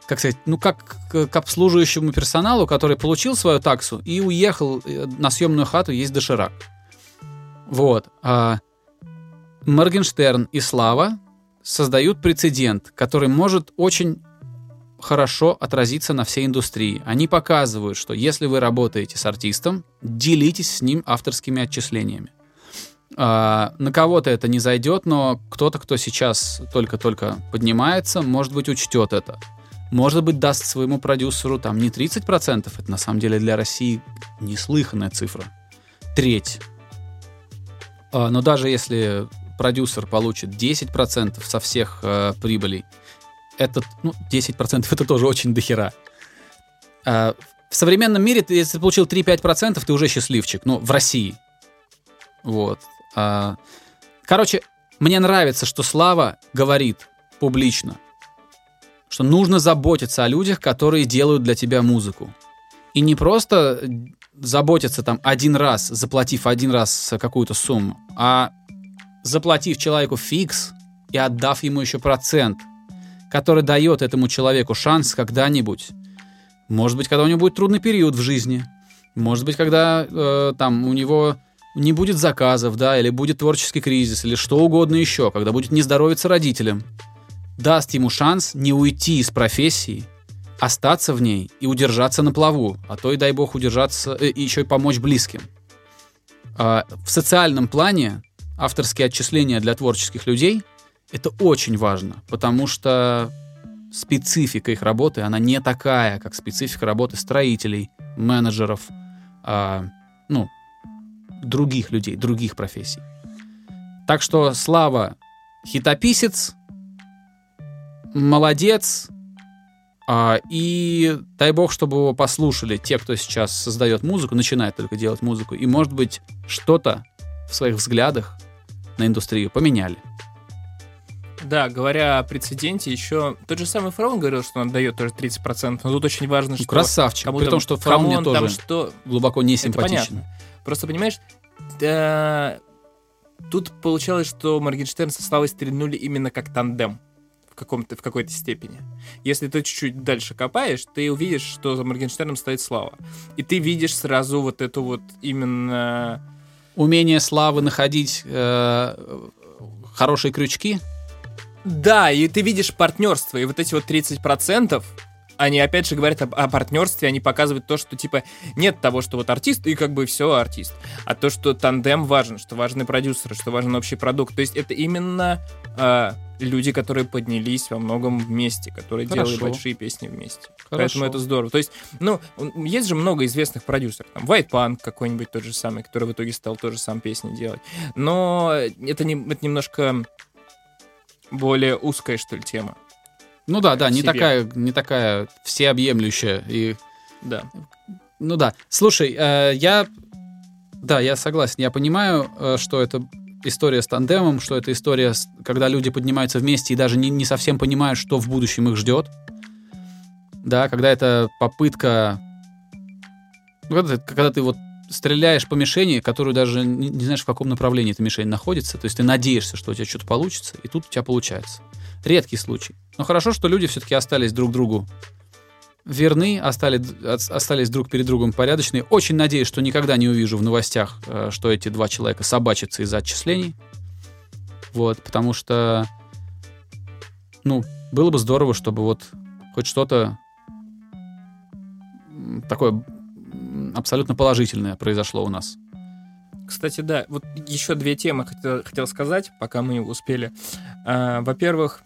S2: как сказать, ну как к, к обслуживающему персоналу, который получил свою таксу и уехал э, на съемную хату есть доширак. Вот. А Моргенштерн и Слава создают прецедент, который может очень хорошо отразиться на всей индустрии. Они показывают, что если вы работаете с артистом, делитесь с ним авторскими отчислениями. А, на кого-то это не зайдет, но кто-то, кто сейчас только-только поднимается, может быть, учтет это. Может быть, даст своему продюсеру там не 30%, это на самом деле для России неслыханная цифра. Треть. А, но даже если продюсер получит 10% со всех э, прибылей, этот, ну, 10% это тоже очень дохера. А, в современном мире, ты, если ты получил 3-5%, ты уже счастливчик. Ну, в России. Вот. А, короче, мне нравится, что Слава говорит публично, что нужно заботиться о людях, которые делают для тебя музыку. И не просто заботиться там один раз, заплатив один раз какую-то сумму, а заплатив человеку фикс и отдав ему еще процент, который дает этому человеку шанс когда-нибудь, может быть, когда у него будет трудный период в жизни, может быть, когда э, там у него не будет заказов, да, или будет творческий кризис, или что угодно еще, когда будет не здоровиться родителям, даст ему шанс не уйти из профессии, остаться в ней и удержаться на плаву, а то и дай бог удержаться э, и еще и помочь близким. А, в социальном плане авторские отчисления для творческих людей это очень важно, потому что специфика их работы, она не такая, как специфика работы строителей, менеджеров, а, ну, других людей, других профессий. Так что Слава хитописец, молодец, и дай бог, чтобы его послушали те, кто сейчас создает музыку, начинает только делать музыку, и, может быть, что-то в своих взглядах на индустрию поменяли.
S3: Да, говоря о прецеденте, еще тот же самый Фараон говорил, что он отдает тоже 30%, но тут очень важно, ну, что...
S2: красавчик, при том, что Фараон мне тоже
S3: что...
S2: глубоко не симпатичен.
S3: Просто, понимаешь, да, тут получалось, что Моргенштерн со Славой стрельнули именно как тандем в, каком-то, в какой-то степени. Если ты чуть-чуть дальше копаешь, ты увидишь, что за Моргенштерном стоит Слава. И ты видишь сразу вот эту вот именно...
S2: Умение Славы находить э, хорошие крючки?
S3: Да, и ты видишь партнерство, и вот эти вот 30%, они опять же говорят об, о партнерстве, они показывают то, что типа нет того, что вот артист и как бы все артист, а то, что тандем важен, что важны продюсеры, что важен общий продукт. То есть это именно э, люди, которые поднялись во многом вместе, которые Хорошо. делали большие песни вместе. Хорошо. Поэтому это здорово. То есть, ну, есть же много известных продюсеров. Там White Punk какой-нибудь тот же самый, который в итоге стал тоже сам песни делать. Но это, не, это немножко более узкая, что ли, тема.
S2: Ну да, да, не такая, не такая всеобъемлющая и.
S3: Да.
S2: Ну да. Слушай, э, я, да, я согласен, я понимаю, э, что это история с тандемом, что это история, когда люди поднимаются вместе и даже не, не совсем понимают, что в будущем их ждет. Да, когда это попытка, ну, когда, ты, когда ты вот стреляешь по мишени, которую даже не, не знаешь, в каком направлении эта мишень находится, то есть ты надеешься, что у тебя что-то получится, и тут у тебя получается. Редкий случай. Но хорошо, что люди все-таки остались друг другу верны, остались, остались друг перед другом порядочные. Очень надеюсь, что никогда не увижу в новостях, э, что эти два человека собачатся из-за отчислений. Вот, потому что, ну, было бы здорово, чтобы вот хоть что-то такое абсолютно положительное произошло у нас.
S3: Кстати, да, вот еще две темы хотел, хотел сказать, пока мы успели. А, во-первых,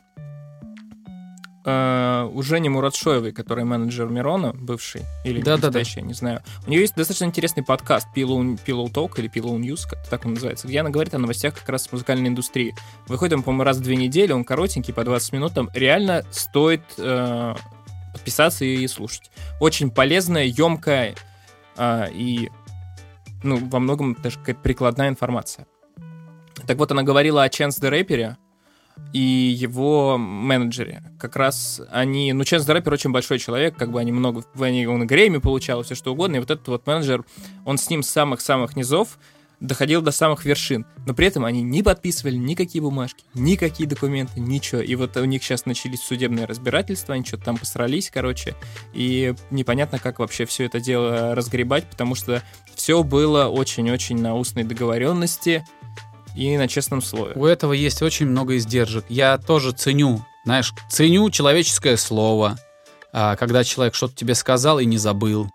S3: Uh, у Жени Муратшоевой, которая менеджер Мирона, бывший, или да, настоящий, да, да. не знаю. У нее есть достаточно интересный подкаст Pillow, Pillow Talk или Pillow News, как так он называется, где она говорит о новостях как раз музыкальной индустрии. Выходит он, по-моему, раз в две недели, он коротенький, по 20 минут, там реально стоит uh, подписаться и слушать. Очень полезная, емкая uh, и, ну, во многом даже какая-то прикладная информация. Так вот, она говорила о Chance the Rapper, и его менеджере. Как раз они... Ну, Ченс Рэпер очень большой человек, как бы они много... Они, он и Грейми получал, все что угодно. И вот этот вот менеджер, он с ним с самых-самых низов доходил до самых вершин. Но при этом они не подписывали никакие бумажки, никакие документы, ничего. И вот у них сейчас начались судебные разбирательства, они что-то там посрались, короче. И непонятно, как вообще все это дело разгребать, потому что все было очень-очень на устной договоренности и на честном слове.
S2: У этого есть очень много издержек. Я тоже ценю, знаешь, ценю человеческое слово, а, когда человек что-то тебе сказал и не забыл,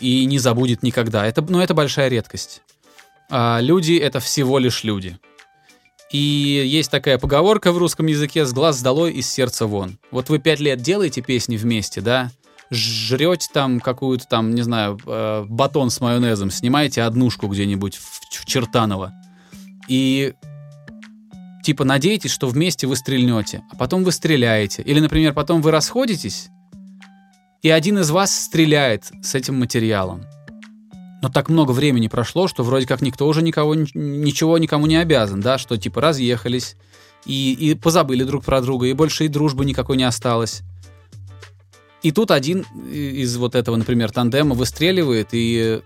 S2: и не забудет никогда. Это, ну, это большая редкость. А люди — это всего лишь люди. И есть такая поговорка в русском языке «с глаз долой, из сердца вон». Вот вы пять лет делаете песни вместе, да, жрете там какую-то там, не знаю, э, батон с майонезом, снимаете однушку где-нибудь в, Чертаново, и типа надеетесь, что вместе вы стрельнете, а потом вы стреляете. Или, например, потом вы расходитесь, и один из вас стреляет с этим материалом. Но так много времени прошло, что вроде как никто уже никого, ничего никому не обязан, да, что типа разъехались и, и позабыли друг про друга, и больше и дружбы никакой не осталось. И тут один из вот этого, например, тандема выстреливает, и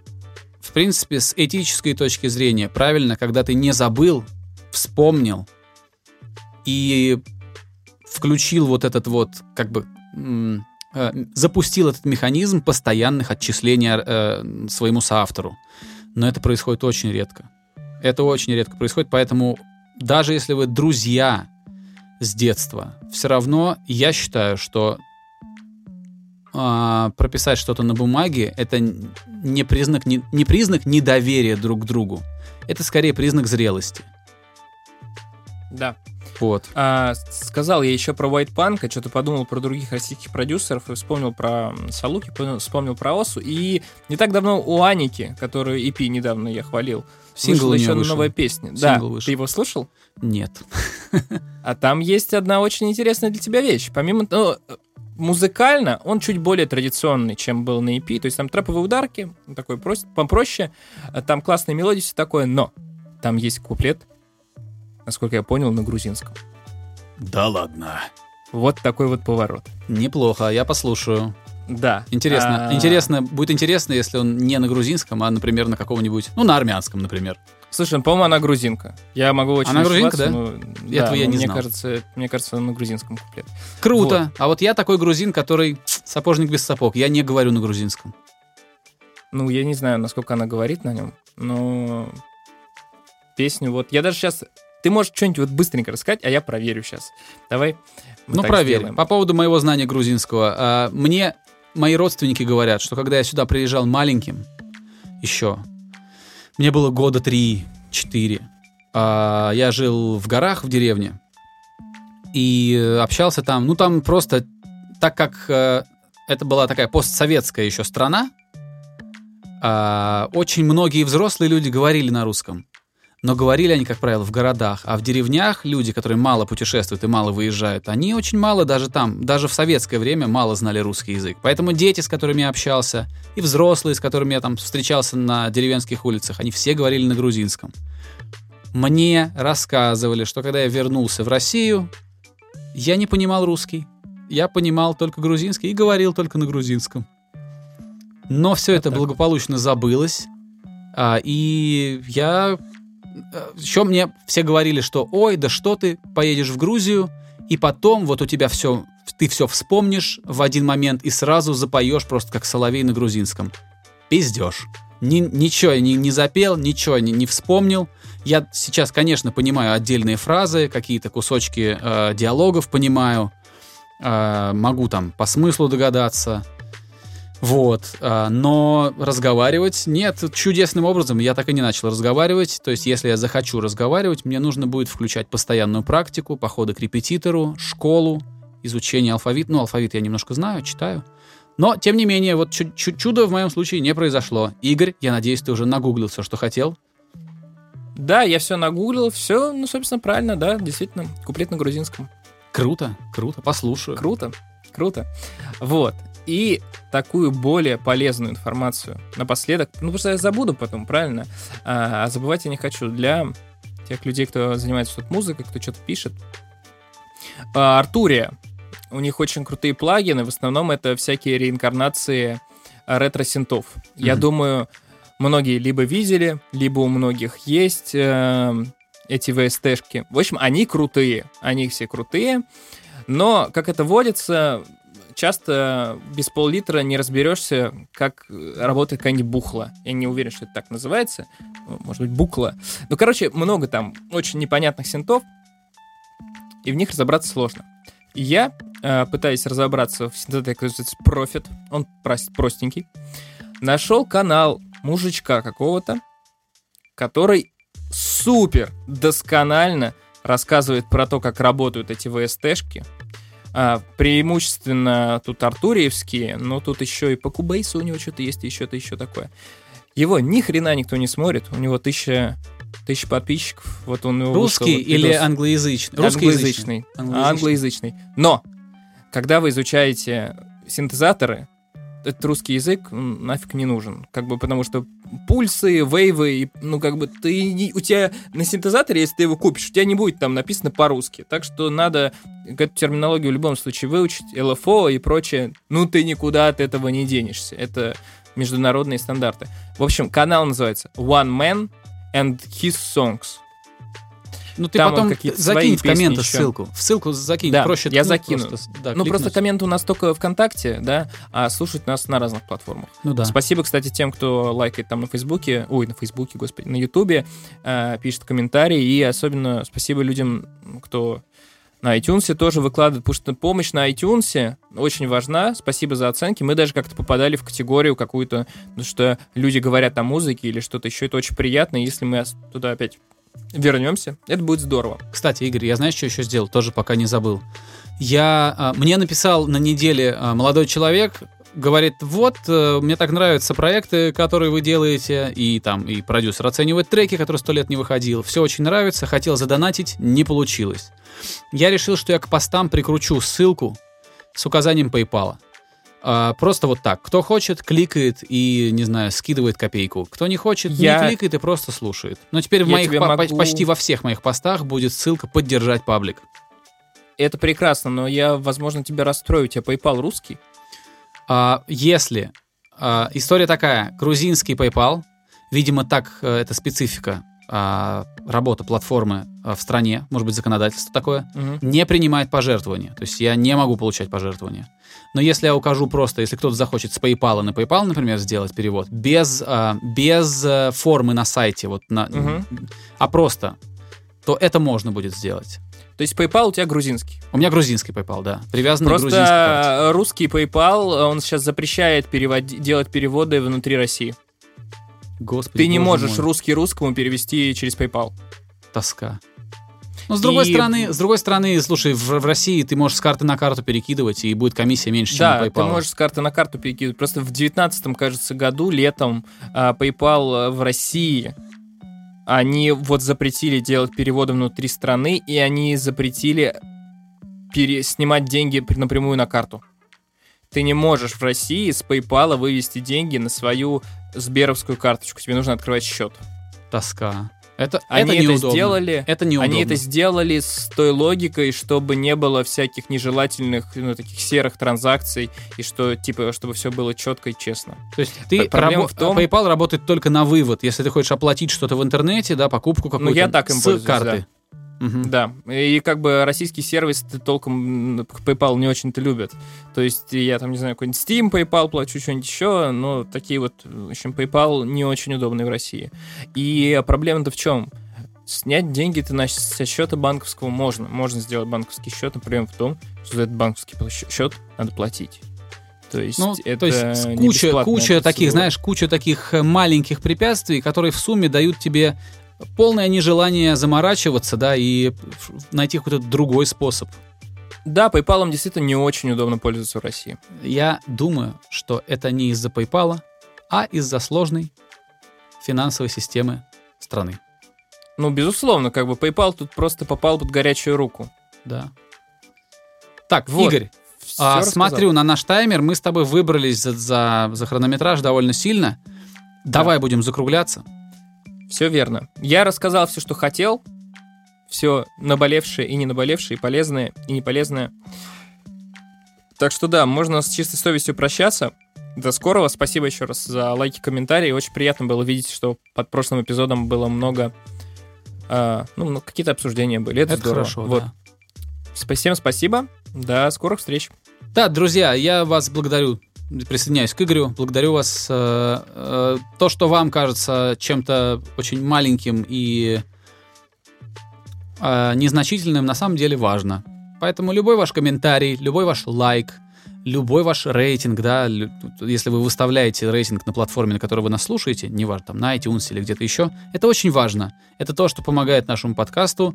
S2: в принципе, с этической точки зрения правильно, когда ты не забыл, вспомнил и включил вот этот вот, как бы, э, запустил этот механизм постоянных отчислений э, своему соавтору. Но это происходит очень редко. Это очень редко происходит, поэтому даже если вы друзья с детства, все равно я считаю, что э, прописать что-то на бумаге это не признак, не, не признак недоверия друг к другу. Это скорее признак зрелости.
S3: Да.
S2: Вот.
S3: А, сказал я еще про White Punk, а что-то подумал про других российских продюсеров и вспомнил про Салуки, вспомнил про Осу. И не так давно у Аники, которую EP недавно я хвалил,
S2: Сингл
S3: еще
S2: вышел.
S3: новая песня.
S2: Сингл
S3: да,
S2: вышел.
S3: ты его слышал?
S2: Нет.
S3: А там есть одна очень интересная для тебя вещь. Помимо... Ну, музыкально он чуть более традиционный, чем был на EP. То есть там трэповые ударки, такой прос- попроще. Там классные мелодии, все такое. Но там есть куплет, насколько я понял, на грузинском.
S2: Да ладно.
S3: Вот такой вот поворот.
S2: Неплохо, я послушаю.
S3: Да.
S2: Интересно.
S3: А,
S2: Интересно, будет интересно, если он не на грузинском, а, например, на каком-нибудь, ну, на армянском, например.
S3: Слушай, ну, по-моему, она грузинка. Я могу очень
S2: Она грузинка, да?
S3: но-
S2: Этого я не
S3: мне
S2: знал.
S3: Кажется, мне кажется, он на грузинском куплет.
S2: Круто. А вот я такой грузин, который сапожник без сапог. Я не говорю на грузинском.
S3: Ну, я не знаю, насколько она говорит на нем, но песню вот... Я даже сейчас... Ты можешь что-нибудь вот быстренько рассказать, а я проверю сейчас. Давай.
S2: ну,
S3: сделаем.
S2: По поводу моего знания грузинского. а, мне мои родственники говорят, что когда я сюда приезжал маленьким, еще, мне было года 3-4, а, я жил в горах в деревне и э, общался там, ну там просто, так как э, это была такая постсоветская еще страна, а, очень многие взрослые люди говорили на русском. Но говорили они, как правило, в городах. А в деревнях люди, которые мало путешествуют и мало выезжают, они очень мало даже там, даже в советское время мало знали русский язык. Поэтому дети, с которыми я общался, и взрослые, с которыми я там встречался на деревенских улицах, они все говорили на грузинском. Мне рассказывали, что когда я вернулся в Россию, я не понимал русский. Я понимал только грузинский и говорил только на грузинском. Но все это благополучно забылось. А, и я... Еще мне все говорили, что ой, да что ты, поедешь в Грузию, и потом вот у тебя все, ты все вспомнишь в один момент и сразу запоешь просто как соловей на грузинском. Пиздешь. Ни- ничего не, не запел, ничего не, не вспомнил. Я сейчас, конечно, понимаю отдельные фразы, какие-то кусочки э, диалогов понимаю, э, могу там по смыслу догадаться. Вот, а, но разговаривать нет, чудесным образом я так и не начал разговаривать. То есть, если я захочу разговаривать, мне нужно будет включать постоянную практику, походы к репетитору, школу, изучение алфавита. Ну, алфавит я немножко знаю, читаю. Но, тем не менее, вот чу- чу- чудо в моем случае не произошло. Игорь, я надеюсь, ты уже нагуглил все, что хотел.
S3: Да, я все нагуглил, все, ну, собственно, правильно, да, действительно, куплет на грузинском.
S2: Круто, круто, послушаю.
S3: Круто, круто. Вот. И такую более полезную информацию напоследок, ну, потому что я забуду потом, правильно? А, а забывать я не хочу. Для тех людей, кто занимается тут музыкой, кто что-то пишет. А, Артурия. У них очень крутые плагины. В основном это всякие реинкарнации ретро-синтов. Я
S2: Мгм.
S3: думаю, многие либо видели, либо у многих есть э, эти VST-шки. В общем, они крутые, они все крутые, но, как это водится, часто без пол-литра не разберешься, как работает какая-нибудь бухла. Я не уверен, что это так называется. Может быть, букла. Ну, короче, много там очень непонятных синтов, и в них разобраться сложно. Я э, пытаюсь разобраться в синтетике, который называется Profit, он простенький, нашел канал мужичка какого-то, который супер досконально рассказывает про то, как работают эти VST-шки. А, преимущественно тут артуриевские, но тут еще и по кубейсу у него что-то есть, и что-то еще такое. Его ни хрена никто не смотрит, у него тысяча, тысяча подписчиков. Вот он
S2: Русский
S3: вот
S2: или англоязычный?
S3: Англоязычный. Англоязычный. Англоязычный. Но, когда вы изучаете синтезаторы, этот русский язык нафиг не нужен. Как бы потому что пульсы, вейвы, ну как бы ты у тебя на синтезаторе, если ты его купишь, у тебя не будет там написано по-русски. Так что надо эту терминологию в любом случае выучить, LFO и прочее. Ну ты никуда от этого не денешься. Это международные стандарты. В общем, канал называется One Man and His Songs.
S2: Ну, ты Там потом закинь в комменты ссылку. В ссылку закинь,
S3: да,
S2: проще
S3: я закину. Просто, да, ну, просто комменты у нас только ВКонтакте, да, а слушать нас на разных платформах.
S2: Ну да.
S3: Спасибо, кстати, тем, кто лайкает там на Фейсбуке, ой, на Фейсбуке, господи, на Ютубе, э, пишет комментарии, и особенно спасибо людям, кто на iTunes тоже выкладывает, потому что помощь на iTunes очень важна. Спасибо за оценки. Мы даже как-то попадали в категорию какую-то, ну, что люди говорят о музыке или что-то еще. Это очень приятно, если мы туда опять вернемся. Это будет здорово.
S2: Кстати, Игорь, я знаешь, что еще сделал? Тоже пока не забыл. Я, а, мне написал на неделе а, молодой человек, говорит, вот, э, мне так нравятся проекты, которые вы делаете, и там, и продюсер оценивает треки, которые сто лет не выходил. Все очень нравится, хотел задонатить, не получилось. Я решил, что я к постам прикручу ссылку с указанием PayPal. А, просто вот так. Кто хочет, кликает и, не знаю, скидывает копейку. Кто не хочет, я... не кликает и просто слушает. Но теперь в моих по- могу... почти во всех моих постах будет ссылка поддержать паблик.
S3: Это прекрасно, но я, возможно, тебя расстрою. У тебя PayPal русский?
S2: А, если а, история такая, грузинский PayPal, видимо, так а, это специфика а, работа платформы а, в стране, может быть, законодательство такое, угу. не принимает пожертвования. То есть я не могу получать пожертвования. Но если я укажу просто, если кто-то захочет с PayPal на PayPal, например, сделать перевод, без, а, без э, формы на сайте, вот на, угу. а просто, то это можно будет сделать.
S3: То есть PayPal у тебя грузинский?
S2: У меня грузинский PayPal, да. Привязан
S3: Просто
S2: к грузинской карте.
S3: русский PayPal, он сейчас запрещает переводи, делать переводы внутри России.
S2: Господи,
S3: Ты не можешь мой. русский русскому перевести через PayPal.
S2: Тоска. Но с другой и... стороны, с другой стороны, слушай, в, в России ты можешь с карты на карту перекидывать, и будет комиссия меньше,
S3: да,
S2: чем на PayPal.
S3: ты можешь с карты на карту перекидывать. Просто в 19 кажется, году, летом, а, PayPal в России они вот запретили делать переводы внутри страны, и они запретили пере... снимать деньги напрямую на карту. Ты не можешь в России с PayPal вывести деньги на свою Сберовскую карточку. Тебе нужно открывать счет.
S2: Тоска. Это,
S3: они
S2: это,
S3: это сделали.
S2: Это неудобно.
S3: Они это сделали с той логикой, чтобы не было всяких нежелательных, ну, таких серых транзакций, и что, типа, чтобы все было четко и честно.
S2: То есть ты рабо- в том... PayPal работает только на вывод. Если ты хочешь оплатить что-то в интернете, да, покупку какую-то
S3: ну, я так им
S2: с карты.
S3: Да. Угу. Да, и как бы российский сервис толком PayPal не очень-то любят. То есть я там, не знаю, какой-нибудь Steam, PayPal плачу, что-нибудь еще, но такие вот, в общем, PayPal не очень удобный в России. И проблема-то в чем? Снять деньги ты на, со счета банковского можно. Можно сделать банковский счет, но проблема в том, что за этот банковский счет надо платить. То есть, ну, это
S2: то есть куча, куча таких, знаешь, куча таких э, маленьких препятствий, которые в сумме дают тебе полное нежелание заморачиваться, да, и найти какой-то другой способ.
S3: Да, PayPal действительно не очень удобно пользоваться в России.
S2: Я думаю, что это не из-за PayPal, а из-за сложной финансовой системы страны.
S3: Ну, безусловно, как бы PayPal тут просто попал под горячую руку.
S2: Да. Так, вот. Игорь, а, смотрю на наш таймер, мы с тобой выбрались за, за, за хронометраж довольно сильно. Да. Давай будем закругляться.
S3: Все верно. Я рассказал все, что хотел. Все наболевшее и не наболевшее, и полезное, и не полезное. Так что да, можно с чистой совестью прощаться. До скорого. Спасибо еще раз за лайки, комментарии. Очень приятно было видеть, что под прошлым эпизодом было много... э, ну, какие-то обсуждения были. Это,
S2: Это
S3: здорово.
S2: хорошо,
S3: Вот.
S2: да.
S3: Всем спасибо. До скорых встреч.
S2: Да, друзья, я вас благодарю, присоединяюсь к Игорю, благодарю вас. э, э, то, что вам кажется чем-то очень маленьким и э, незначительным, на самом деле важно. Поэтому любой ваш комментарий, любой ваш лайк, любой ваш рейтинг, да, если вы выставляете рейтинг на платформе, на которой вы нас слушаете, неважно, там на iTunes или где-то еще, это очень важно. Это то, что помогает нашему подкасту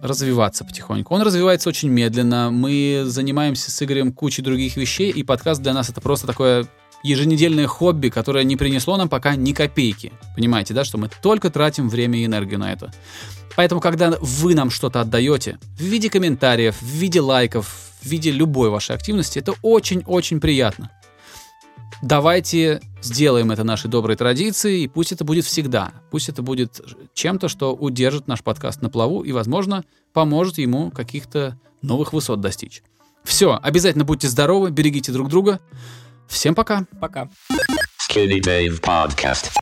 S2: развиваться потихоньку. Он развивается очень медленно. Мы занимаемся с Игорем кучей других вещей, и подкаст для нас это просто такое еженедельное хобби, которое не принесло нам пока ни копейки. Понимаете, да, что мы только тратим время и энергию на это. Поэтому, когда вы нам что-то отдаете в виде комментариев, в виде лайков, в виде любой вашей активности, это очень-очень приятно. Давайте сделаем это нашей доброй традицией, и пусть это будет всегда. Пусть это будет чем-то, что удержит наш подкаст на плаву и, возможно, поможет ему каких-то новых высот достичь. Все, обязательно будьте здоровы, берегите друг друга. Всем пока.
S3: Пока.
S1: Skinny Dave Podcast.